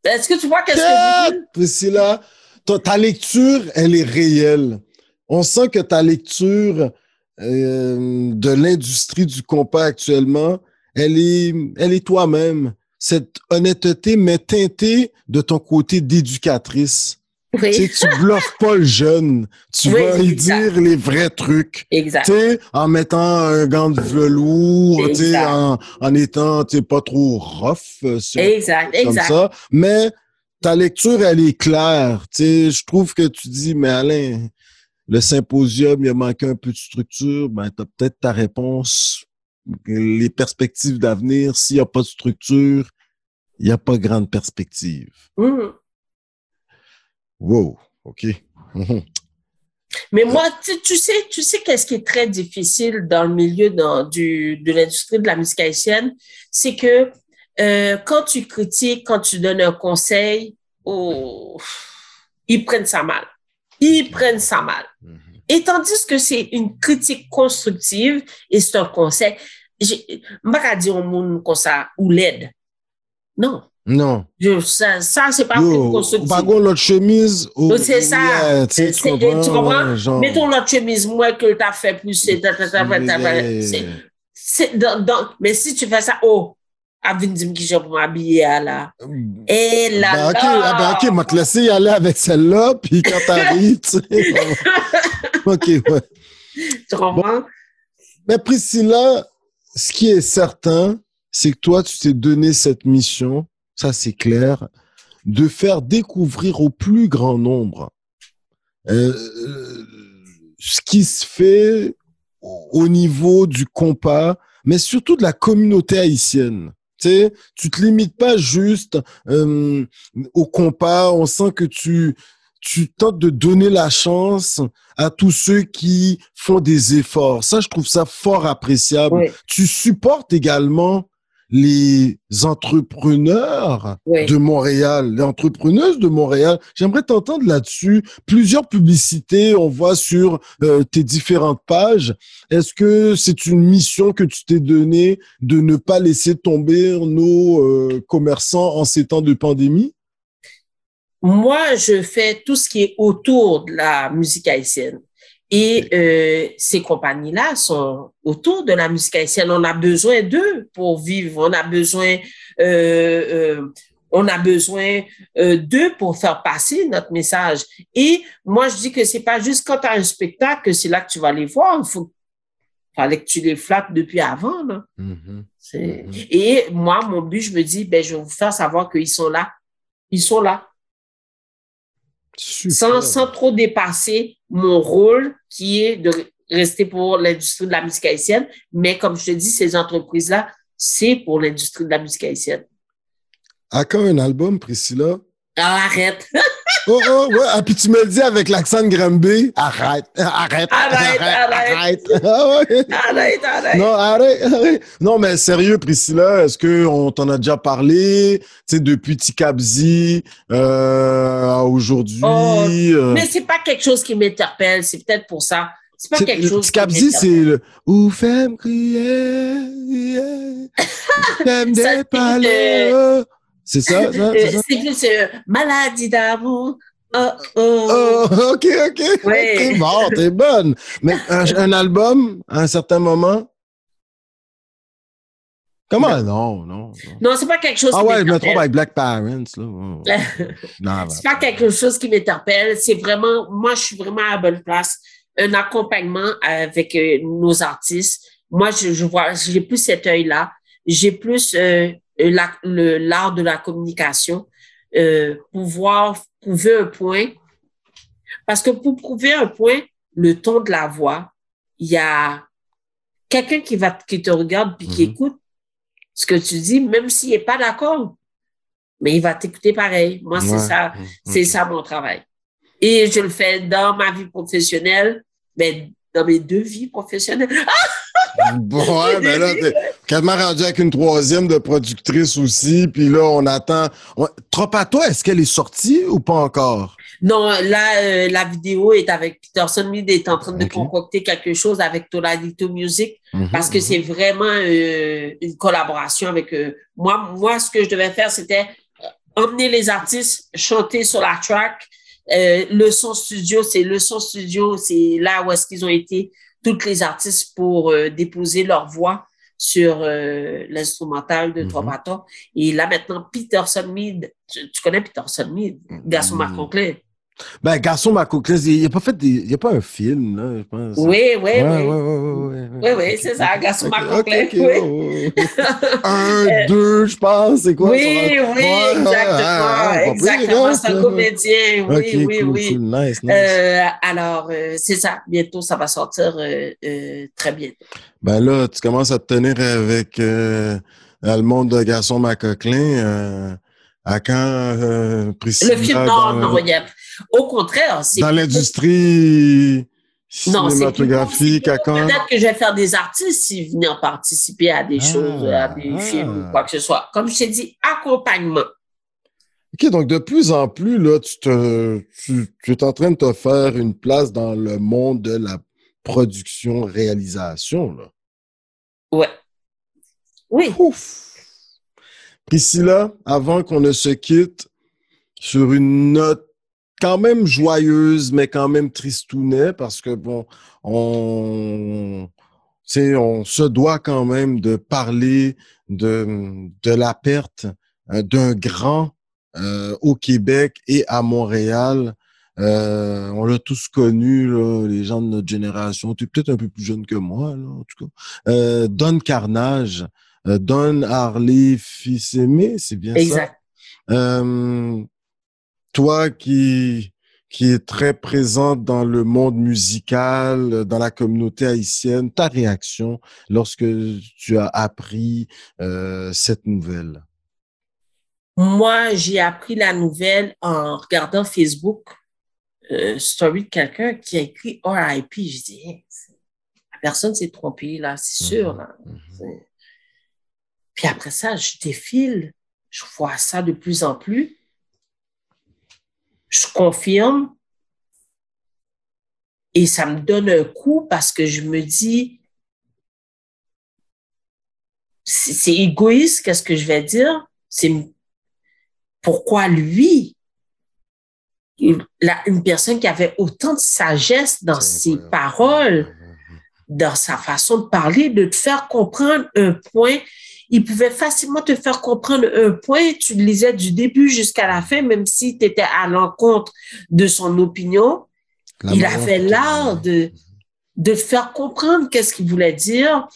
Est-ce que tu vois qu'est-ce que je dis? Priscilla, ta, ta lecture, elle est réelle. On sent que ta lecture euh, de l'industrie du compas actuellement, elle est, elle est toi-même. Cette honnêteté, mais teintée de ton côté d'éducatrice. Oui. Tu sais, bluffes pas le jeune. Tu vas lui dire les vrais trucs. Exact. Tu sais, en mettant un gant de velours, tu sais, en, en étant, tu sais, pas trop rough. Euh, exact, comme exact. ça. Mais ta lecture, elle est claire. Tu sais, je trouve que tu dis, mais Alain, le symposium, il a manqué un peu de structure. Ben, t'as peut-être ta réponse. Les perspectives d'avenir, s'il n'y a pas de structure, il n'y a pas grande perspective. Mmh. Wow, OK. Mais moi, tu, sais, tu sais qu'est-ce qui est très difficile dans le milieu du, de l'industrie de la musique haïtienne, c'est que euh, quand tu critiques, quand tu donnes un conseil, oh, ils prennent ça mal. Ils prennent ça mal. Mm-hmm. Et tandis que c'est une critique constructive et c'est un conseil, je ne pas dire au monde comme ça, ou l'aide. Non. Non. ça, c'est pas une constructif. Pas l'autre chemise. c'est ça. Tu, comprends? Mettons l'autre chemise, moi, que tu as fait c'est, mais si tu fais ça, oh, Avin dit que je vais m'habiller là. Et là, OK, ah, ben, OK, m'a te laissé y avec celle-là, puis quand tu sais. OK, ouais. Tu comprends? Mais Priscilla, ce qui est certain, c'est que toi, tu t'es donné cette mission ça c'est clair, de faire découvrir au plus grand nombre euh, ce qui se fait au niveau du compas, mais surtout de la communauté haïtienne. sais, tu te limites pas juste euh, au compas. On sent que tu tu tentes de donner la chance à tous ceux qui font des efforts. Ça, je trouve ça fort appréciable. Tu supportes également les entrepreneurs de Montréal, les entrepreneuses de Montréal. J'aimerais t'entendre là-dessus. Plusieurs publicités, on voit sur euh, tes différentes pages. Est-ce que c'est une mission que tu t'es donnée de ne pas laisser tomber nos euh, commerçants en ces temps de pandémie? Moi, je fais tout ce qui est autour de la musique haïtienne. Et euh, ces compagnies-là sont autour de la musique haïtienne. On a besoin d'eux pour vivre. On a besoin, euh, euh, on a besoin euh, d'eux pour faire passer notre message. Et moi, je dis que c'est pas juste quand tu as un spectacle que c'est là que tu vas les voir. Il faut fallait que tu les flattes depuis avant. Là. Mm-hmm. Mm-hmm. Et moi, mon but, je me dis, ben, je vais vous faire savoir qu'ils sont là. Ils sont là sans, sans trop dépasser mon rôle qui est de rester pour l'industrie de la musique haïtienne. Mais comme je te dis, ces entreprises-là, c'est pour l'industrie de la musique haïtienne. À quand un album, Priscilla? Ah, arrête! oh, oh, ouais. Ah, puis tu me le dis avec l'accent de Granby. Arrête, arrête, arrête, arrête. Arrête, ah, arrête, arrête. Non, arrête, arrête. Non, mais sérieux, Priscilla, est-ce qu'on t'en a déjà parlé? Tu sais, depuis Tikabzi euh, à aujourd'hui? Oh, euh... Mais c'est pas quelque chose qui m'interpelle. C'est peut-être pour ça. C'est pas quelque chose. Tikabzi, c'est le Ou femme crier, femme des palais. C'est ça, ça? C'est plus euh, maladie d'amour. Oh, oh. oh, ok, ok. Ouais. T'es bon, t'es bonne. Mais un, album, à un certain moment? Comment? Non, non. Non, c'est pas quelque chose ah, ouais, je me trompe avec Black Parents. Là. non, c'est pas quelque chose qui m'interpelle. C'est vraiment, moi, je suis vraiment à la bonne place. Un accompagnement avec euh, nos artistes. Moi, je, je vois, j'ai plus cet œil-là. J'ai plus euh, l'art de la communication, euh, pouvoir prouver un point. Parce que pour prouver un point, le ton de la voix, il y a quelqu'un qui va qui te regarde puis qui mhm. écoute ce que tu dis, même s'il n'est pas d'accord, mais il va t'écouter pareil. Moi, c'est ça, mhm. c'est ça mon travail. Et je le fais dans ma vie professionnelle, mais dans mes deux vies professionnelles. Ouais, mais là, t'es quasiment rendu avec une troisième de productrice aussi, puis là, on attend. Trop à toi, est-ce qu'elle est sortie ou pas encore? Non, là, euh, la vidéo est avec Peterson Mead est en train de concocter quelque chose avec Toladito Music mhm, parce que c'est vraiment euh, une collaboration avec eux. Moi, moi, ce que je devais faire, c'était emmener les artistes, chanter sur la track. Euh, le son studio, c'est le son studio, c'est là où est-ce qu'ils ont été toutes les artistes pour euh, déposer leur voix sur euh, l'instrumental de mm Et là, maintenant, Peterson Mead, tu, connais Peterson Mead, garçon Marc Conclet. Ben, Garçon Macoclès, il n'y a pas fait il y a pas un film, là, je pense. Oui, oui, oui. Oui, oui, c'est ça, Garçon okay, oui. un, deux, je pense, c'est quoi? Oui, oui, exactement. exactement, c'est un comédien, oui, oui, oui. Nice, nice. Euh, alors, euh, c'est ça, bientôt, ça va sortir euh, très bientôt. Ben là, tu commences à te tenir avec le monde de Garçon Macoclin. à quand Priscilla? Le film, non, non, il y a au contraire, c'est. Dans l'industrie cinématographique, à quand? Peut-être que je vais faire des artistes s'ils venaient participer à des ah, choses, à des ah. films ou quoi que ce soit. Comme je t'ai dit, accompagnement. OK, donc de plus en plus, là, tu, te, tu, tu es en train de te faire une place dans le monde de la production-réalisation, là. Ouais. Oui. Ouf. Priscilla, avant qu'on ne se quitte, sur une note quand même joyeuse, mais quand même tristounet, parce que bon, on, on se doit quand même de parler de, de la perte euh, d'un grand euh, au Québec et à Montréal. Euh, on l'a tous connu, là, les gens de notre génération. Tu es peut-être un peu plus jeune que moi, là, en tout cas. Euh, Don Carnage, euh, Don Harley Fils-Aimé, c'est bien exact. ça? Euh, toi qui, qui est très présente dans le monde musical, dans la communauté haïtienne. Ta réaction lorsque tu as appris euh, cette nouvelle? Moi, j'ai appris la nouvelle en regardant Facebook, euh, story de quelqu'un qui a écrit RIP. Je dis, la personne s'est trompée, là, c'est sûr. Mhm, mhm. Puis après ça, je défile, je vois ça de plus en plus je confirme et ça me donne un coup parce que je me dis, c'est égoïste, qu'est-ce que je vais dire? C'est pourquoi lui, une personne qui avait autant de sagesse dans ses paroles, dans sa façon de parler, de te faire comprendre un point il pouvait facilement te faire comprendre un point, tu le lisais du début jusqu'à la fin, même si tu étais à l'encontre de son opinion. il avait l'art de, de faire comprendre qu'est-ce qu'il voulait dire.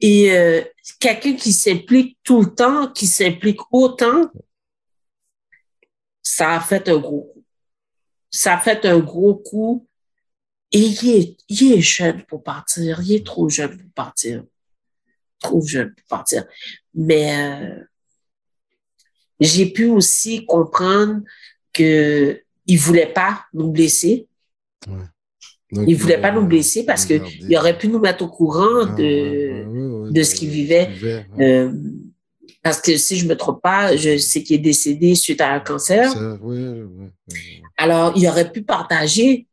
Et euh, quelqu'un qui s'implique tout le temps, qui s'implique autant, ça a fait un gros coup. Ça a fait un gros coup. Et il est, il est jeune pour partir. Il est trop jeune pour partir trop jeune pour partir. Mais euh, j'ai pu aussi comprendre que il voulait pas nous blesser. Ouais. il voulait pas nous blesser parce que il aurait pu nous mettre au courant ah, de, de ce qu'il vivait. Euh, parce que si je me trompe pas, je sais qu'il est décédé suite à un cancer. Alors, il aurait pu partager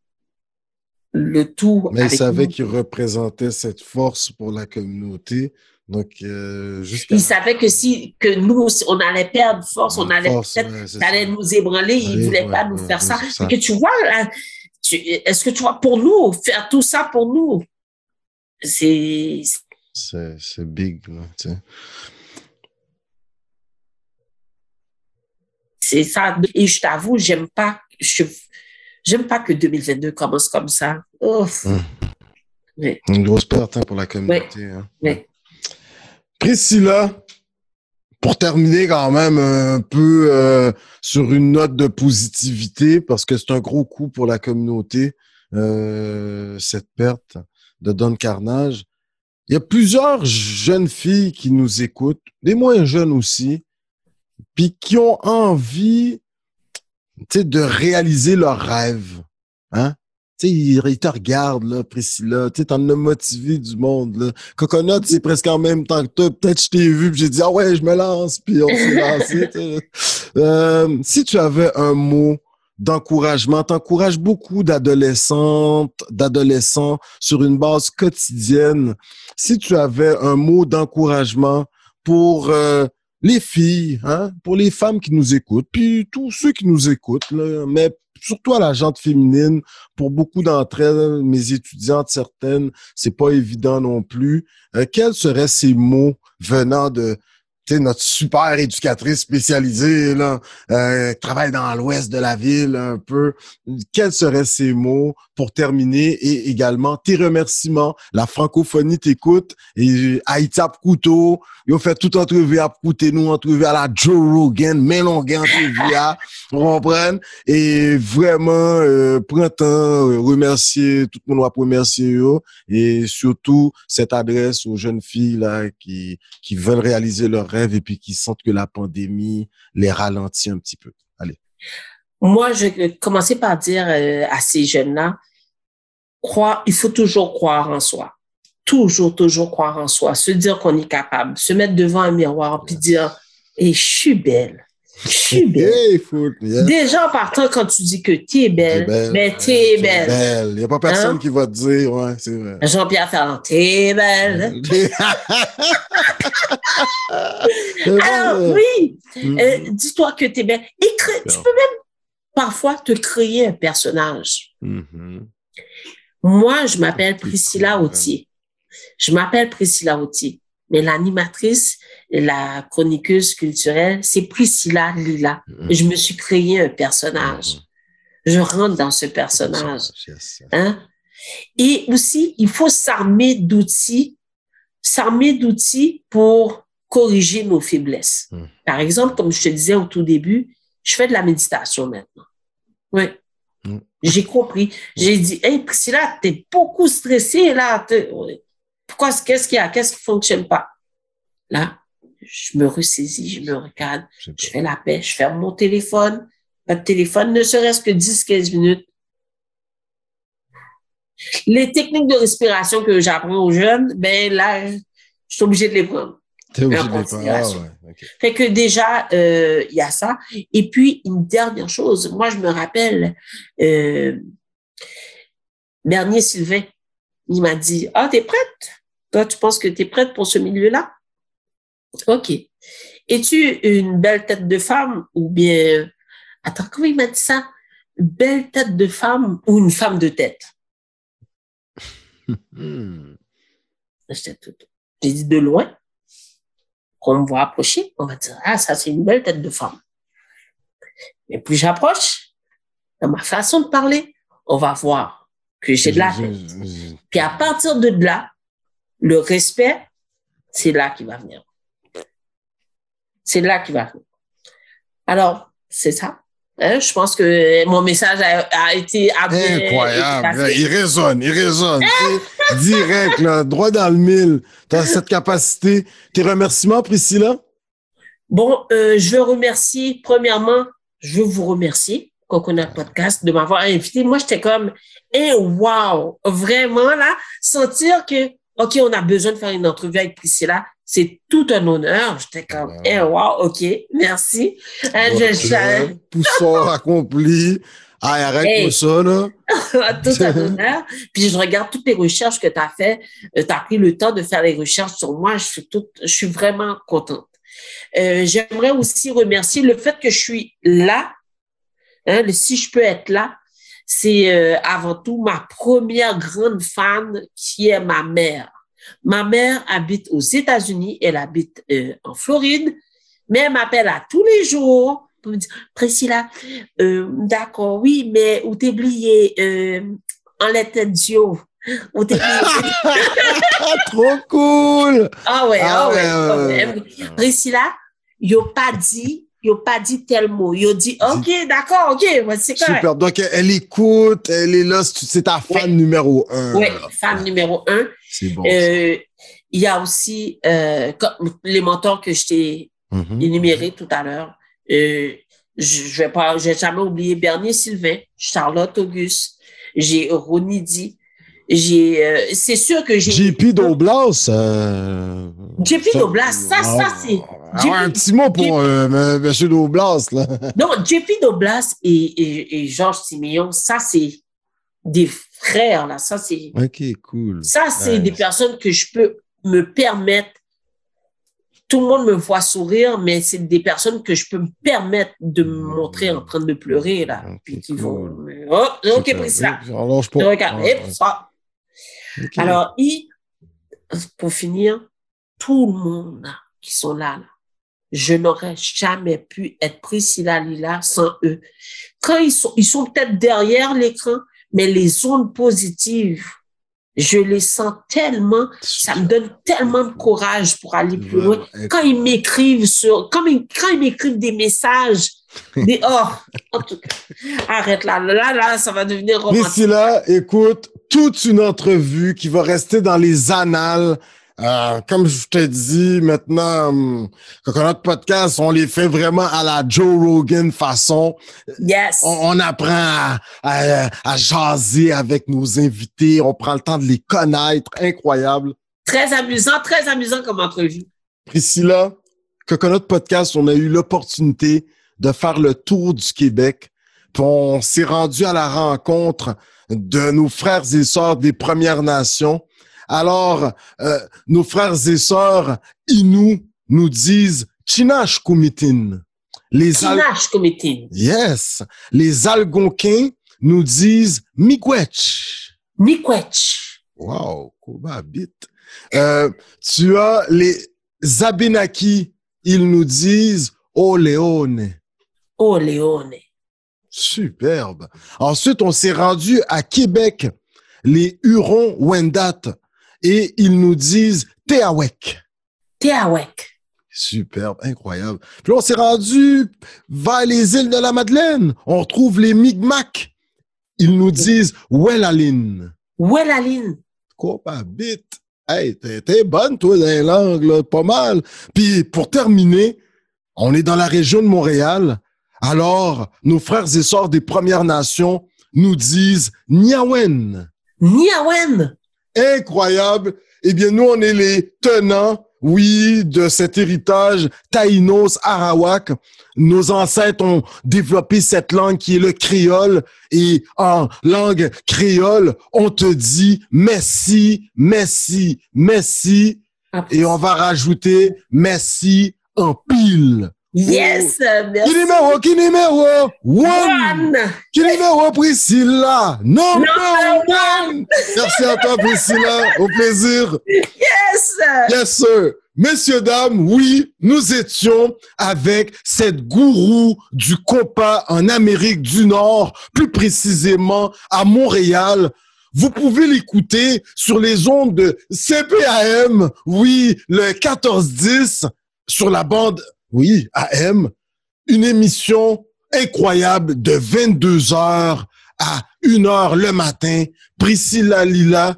le tout. Mais il savait qu'il représentait cette force pour la communauté donc, euh, Il savait que si que nous, on allait perdre force, on allait peut-être, ça allait nous ébranler, il ne voulait pas nous faire ça. Que tu vois, est-ce que tu vois, pour nous, faire tout ça pour nous, c'est. C'est big, là, tu sais. C'est ça. Et je t'avoue, j'aime pas, j'aime pas que 2022 commence comme ça. Hum. Une grosse perte hein, pour la communauté. Hein. Priscilla, pour terminer quand même un peu euh, sur une note de positivité, parce que c'est un gros coup pour la communauté, euh, cette perte de Don Carnage. Il y a plusieurs jeunes filles qui nous écoutent, des moins jeunes aussi, puis qui ont envie de réaliser leurs rêves. Hein? Sais, il, te regarde, là, Priscilla. Tu sais, t'en as motivé du monde, là. Coconut, c'est presque en même temps que toi. Peut-être je t'ai vu, puis j'ai dit, ah ouais, je me lance, puis on s'est lancé. euh, si tu avais un mot d'encouragement, t'encourages beaucoup d'adolescentes, d'adolescents sur une base quotidienne. Si tu avais un mot d'encouragement pour euh, les filles, hein, pour les femmes qui nous écoutent, puis tous ceux qui nous écoutent, là, mais surtout à la jante féminine, pour beaucoup d'entre elles, mes étudiantes certaines, c'est pas évident non plus. Euh, quels seraient ces mots venant de notre super éducatrice spécialisée, là, euh, travaille dans l'ouest de la ville un peu. Quels seraient ces mots pour terminer et également tes remerciements? La francophonie t'écoute et Haïti a couteau. Ils ont fait tout entrevue à coûter nous entrevue à la Joe Rogan, Mélonguin entrevue à, comprenez? Et vraiment, euh, printemps, euh, remercier, tout le monde va remercier eux et surtout cette adresse aux jeunes filles là qui, qui veulent réaliser leurs rêves et puis qui sentent que la pandémie les ralentit un petit peu. Allez. Moi, je commencer par dire euh, à ces jeunes-là, croire, il faut toujours croire en soi. Toujours, toujours croire en soi. Se dire qu'on est capable. Se mettre devant un miroir puis dire, et je suis belle. Je suis belle. Déjà, en partant, quand tu dis que tu es belle, mais tu es belle. Il n'y a pas personne hein? qui va te dire, ouais, c'est vrai. Jean-Pierre Ferrand, es belle. Alors, oui, mm. euh, dis-toi que tu es belle. Et tu peux même parfois te créer un personnage. Mm-hmm. Moi, je m'appelle Priscilla Autier. Je m'appelle Priscilla Autier. Mais l'animatrice, la chroniqueuse culturelle, c'est Priscilla Lila. Mm. Je me suis créé un personnage. Mm. Je rentre dans ce personnage. Hein? Et aussi, il faut s'armer d'outils, s'armer d'outils pour corriger nos faiblesses. Mm. Par exemple, comme je te disais au tout début, je fais de la méditation maintenant. Oui. J'ai compris. J'ai dit, hey, Priscilla, t'es beaucoup stressée, là. Pourquoi, qu'est-ce qu'il y a? Qu'est-ce qui fonctionne pas? Là, je me ressaisis, je me regarde, je fais la paix, je ferme mon téléphone, pas de téléphone, ne serait-ce que 10, 15 minutes. Les techniques de respiration que j'apprends aux jeunes, ben là, je suis obligée de les prendre. T'es obligé de. Ah ouais. Fait que déjà, euh, il y a ça. Et puis, une dernière chose, moi, je me rappelle, euh, Bernier Sylvain, il m'a dit, ah, t'es prête? Toi, tu penses que t'es prête pour ce milieu-là? OK. Es-tu une belle tête de femme ou bien, attends, comment il m'a dit ça? Belle tête de femme ou une femme de tête? J'ai dit de loin. Quand on me voit approcher, on va dire, ah, ça, c'est une belle tête de femme. Mais plus j'approche, dans ma façon de parler, on va voir que j'ai de la tête. Puis à partir de là, le respect, c'est là qui va venir. C'est là qui va venir. Alors, c'est ça. Hein, je pense que mon message a, été incroyable. Il résonne, il résonne. Direct, là, droit dans le mille. Tu as cette capacité. Tes remerciements, Priscilla? Bon, euh, je veux remercier, premièrement, je veux vous remercier, Coconut Podcast, de m'avoir invité. Moi, j'étais comme, eh, wow, vraiment, là, sentir que, OK, on a besoin de faire une entrevue avec Priscilla. C'est tout un honneur. J'étais comme, eh, wow, OK, merci. Hein, je, Pousson accompli. Ah, arrête hey. ça, là. tout un honneur. Puis je regarde toutes les recherches que tu as fait. Euh, tu as pris le temps de faire les recherches sur moi. Je suis toute, je suis vraiment contente. Euh, J'aimerais aussi remercier le fait que je suis là. Hein, si je peux être là, c'est euh, avant tout ma première grande fan qui est ma mère. Ma mère habite aux États-Unis, elle habite euh, en Floride, mais elle m'appelle à tous les jours pour me dire, Priscilla, euh, d'accord, oui, mais où t'es oublié euh, en lettre Dio. Ou Trop cool! Ah ouais, ah, ah ouais. Priscilla, il n'a pas dit n'a pas dit tel mot. Il a dit, OK, d'accord, OK, c'est correct. Super. Donc, elle écoute, elle est là, c'est ta fan numéro un. Oui, fan numéro un. C'est bon. Euh, il y a aussi euh, les mentors que je t'ai mm-hmm. énumérés tout à l'heure. Euh, je, vais pas, j'ai jamais oublié Bernier Sylvain, Charlotte Auguste, j'ai Ronidi, j'ai, euh, c'est sûr que j'ai. JP Doblas. Euh, JP Doblas, ça, ça, ah, c'est. Ah, un petit mot pour euh, M. Doblas, là. Non, JP Doblas et, et, et Georges Siméon, ça, c'est des frères, là. Ça, c'est. OK, cool. Ça, c'est des personnes que je peux me permettre. Tout le monde me voit sourire, mais c'est des personnes que je peux me permettre de me montrer en train de pleurer, là. puis qui vont. Oh, OK, Priscilla. Alors, je peux. Regarde. Alors, pour finir, tout le monde qui sont là, je n'aurais jamais pu être Priscilla Lila sans eux. Quand ils sont, ils sont peut-être derrière l'écran, mais les ondes positives, je les sens tellement, ça me donne tellement de courage pour aller plus loin. Quand ils m'écrivent sur, quand ils, quand ils m'écrivent des messages, des, oh, en tout cas, arrête là, là, là, ça va devenir romantique. Priscilla, écoute, toute une entrevue qui va rester dans les annales. Euh, comme je te dis maintenant, euh, Coconut Podcast, on les fait vraiment à la Joe Rogan façon. Yes. On, apprend à, à, jaser avec nos invités, on prend le temps de les connaître. Incroyable. Très amusant, très amusant comme entrevue. Priscilla, Coconut Podcast, on a eu l'opportunité de faire le tour du Québec. Puis on s'est rendu à la rencontre de nos frères et sœurs des Premières Nations. Alors, euh, nos frères et sœurs Inou nous disent Chinash Kumitin. Les Chinash Kumitin. Yes. Les Algonquins nous disent Miigwech. Miigwech. Wow, Kobabit. Euh, tu as les Abenaki, ils nous disent Oleone. Oleone. Superbe. Ensuite, on s'est rendu à Québec, les Hurons Wendat, et ils nous disent Teawek. Teawek. Superbe, incroyable. Puis on s'est rendu vers les îles de la Madeleine. On retrouve les Mi'kmaq. Ils nous disent Wellaline. Wellaline. Quoi, pas bite. Hey, t'es bonne, toi, dans les langues, là, pas mal. Puis, pour terminer, on est dans la région de Montréal. Alors, nos frères et sœurs des Premières Nations nous disent Niawen. Niawen. Incroyable. Eh bien, nous, on est les tenants, oui, de cet héritage taïnos arawak. Nos ancêtres ont développé cette langue qui est le créole. Et en langue créole, on te dit merci, merci, merci. Et on va rajouter merci en pile. Yes! Qui numéro? Qui numéro? One! Qui numéro, Priscilla? Number one! Merci à toi, Priscilla. Au plaisir. Yes! Yes, sir. Messieurs, dames, oui, nous étions avec cette gourou du compas en Amérique du Nord, plus précisément à Montréal. Vous pouvez l'écouter sur les ondes de CPAM, oui, le 1410 sur la bande oui, AM, une émission incroyable de 22 heures à 1 heure le matin. Priscilla Lila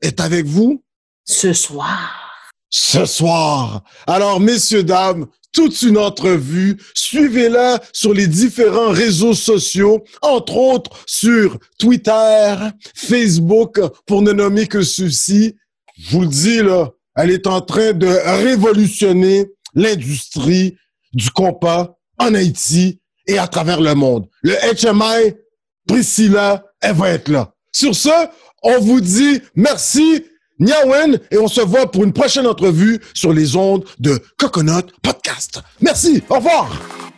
est avec vous? Ce soir. Ce soir. Alors, messieurs, dames, toute une entrevue. Suivez-la sur les différents réseaux sociaux, entre autres sur Twitter, Facebook, pour ne nommer que ceux-ci. Je vous le dis, là, elle est en train de révolutionner l'industrie du compas en Haïti et à travers le monde. Le HMI, Priscilla, elle va être là. Sur ce, on vous dit merci, Niawen, et on se voit pour une prochaine entrevue sur les ondes de Coconut Podcast. Merci, au revoir!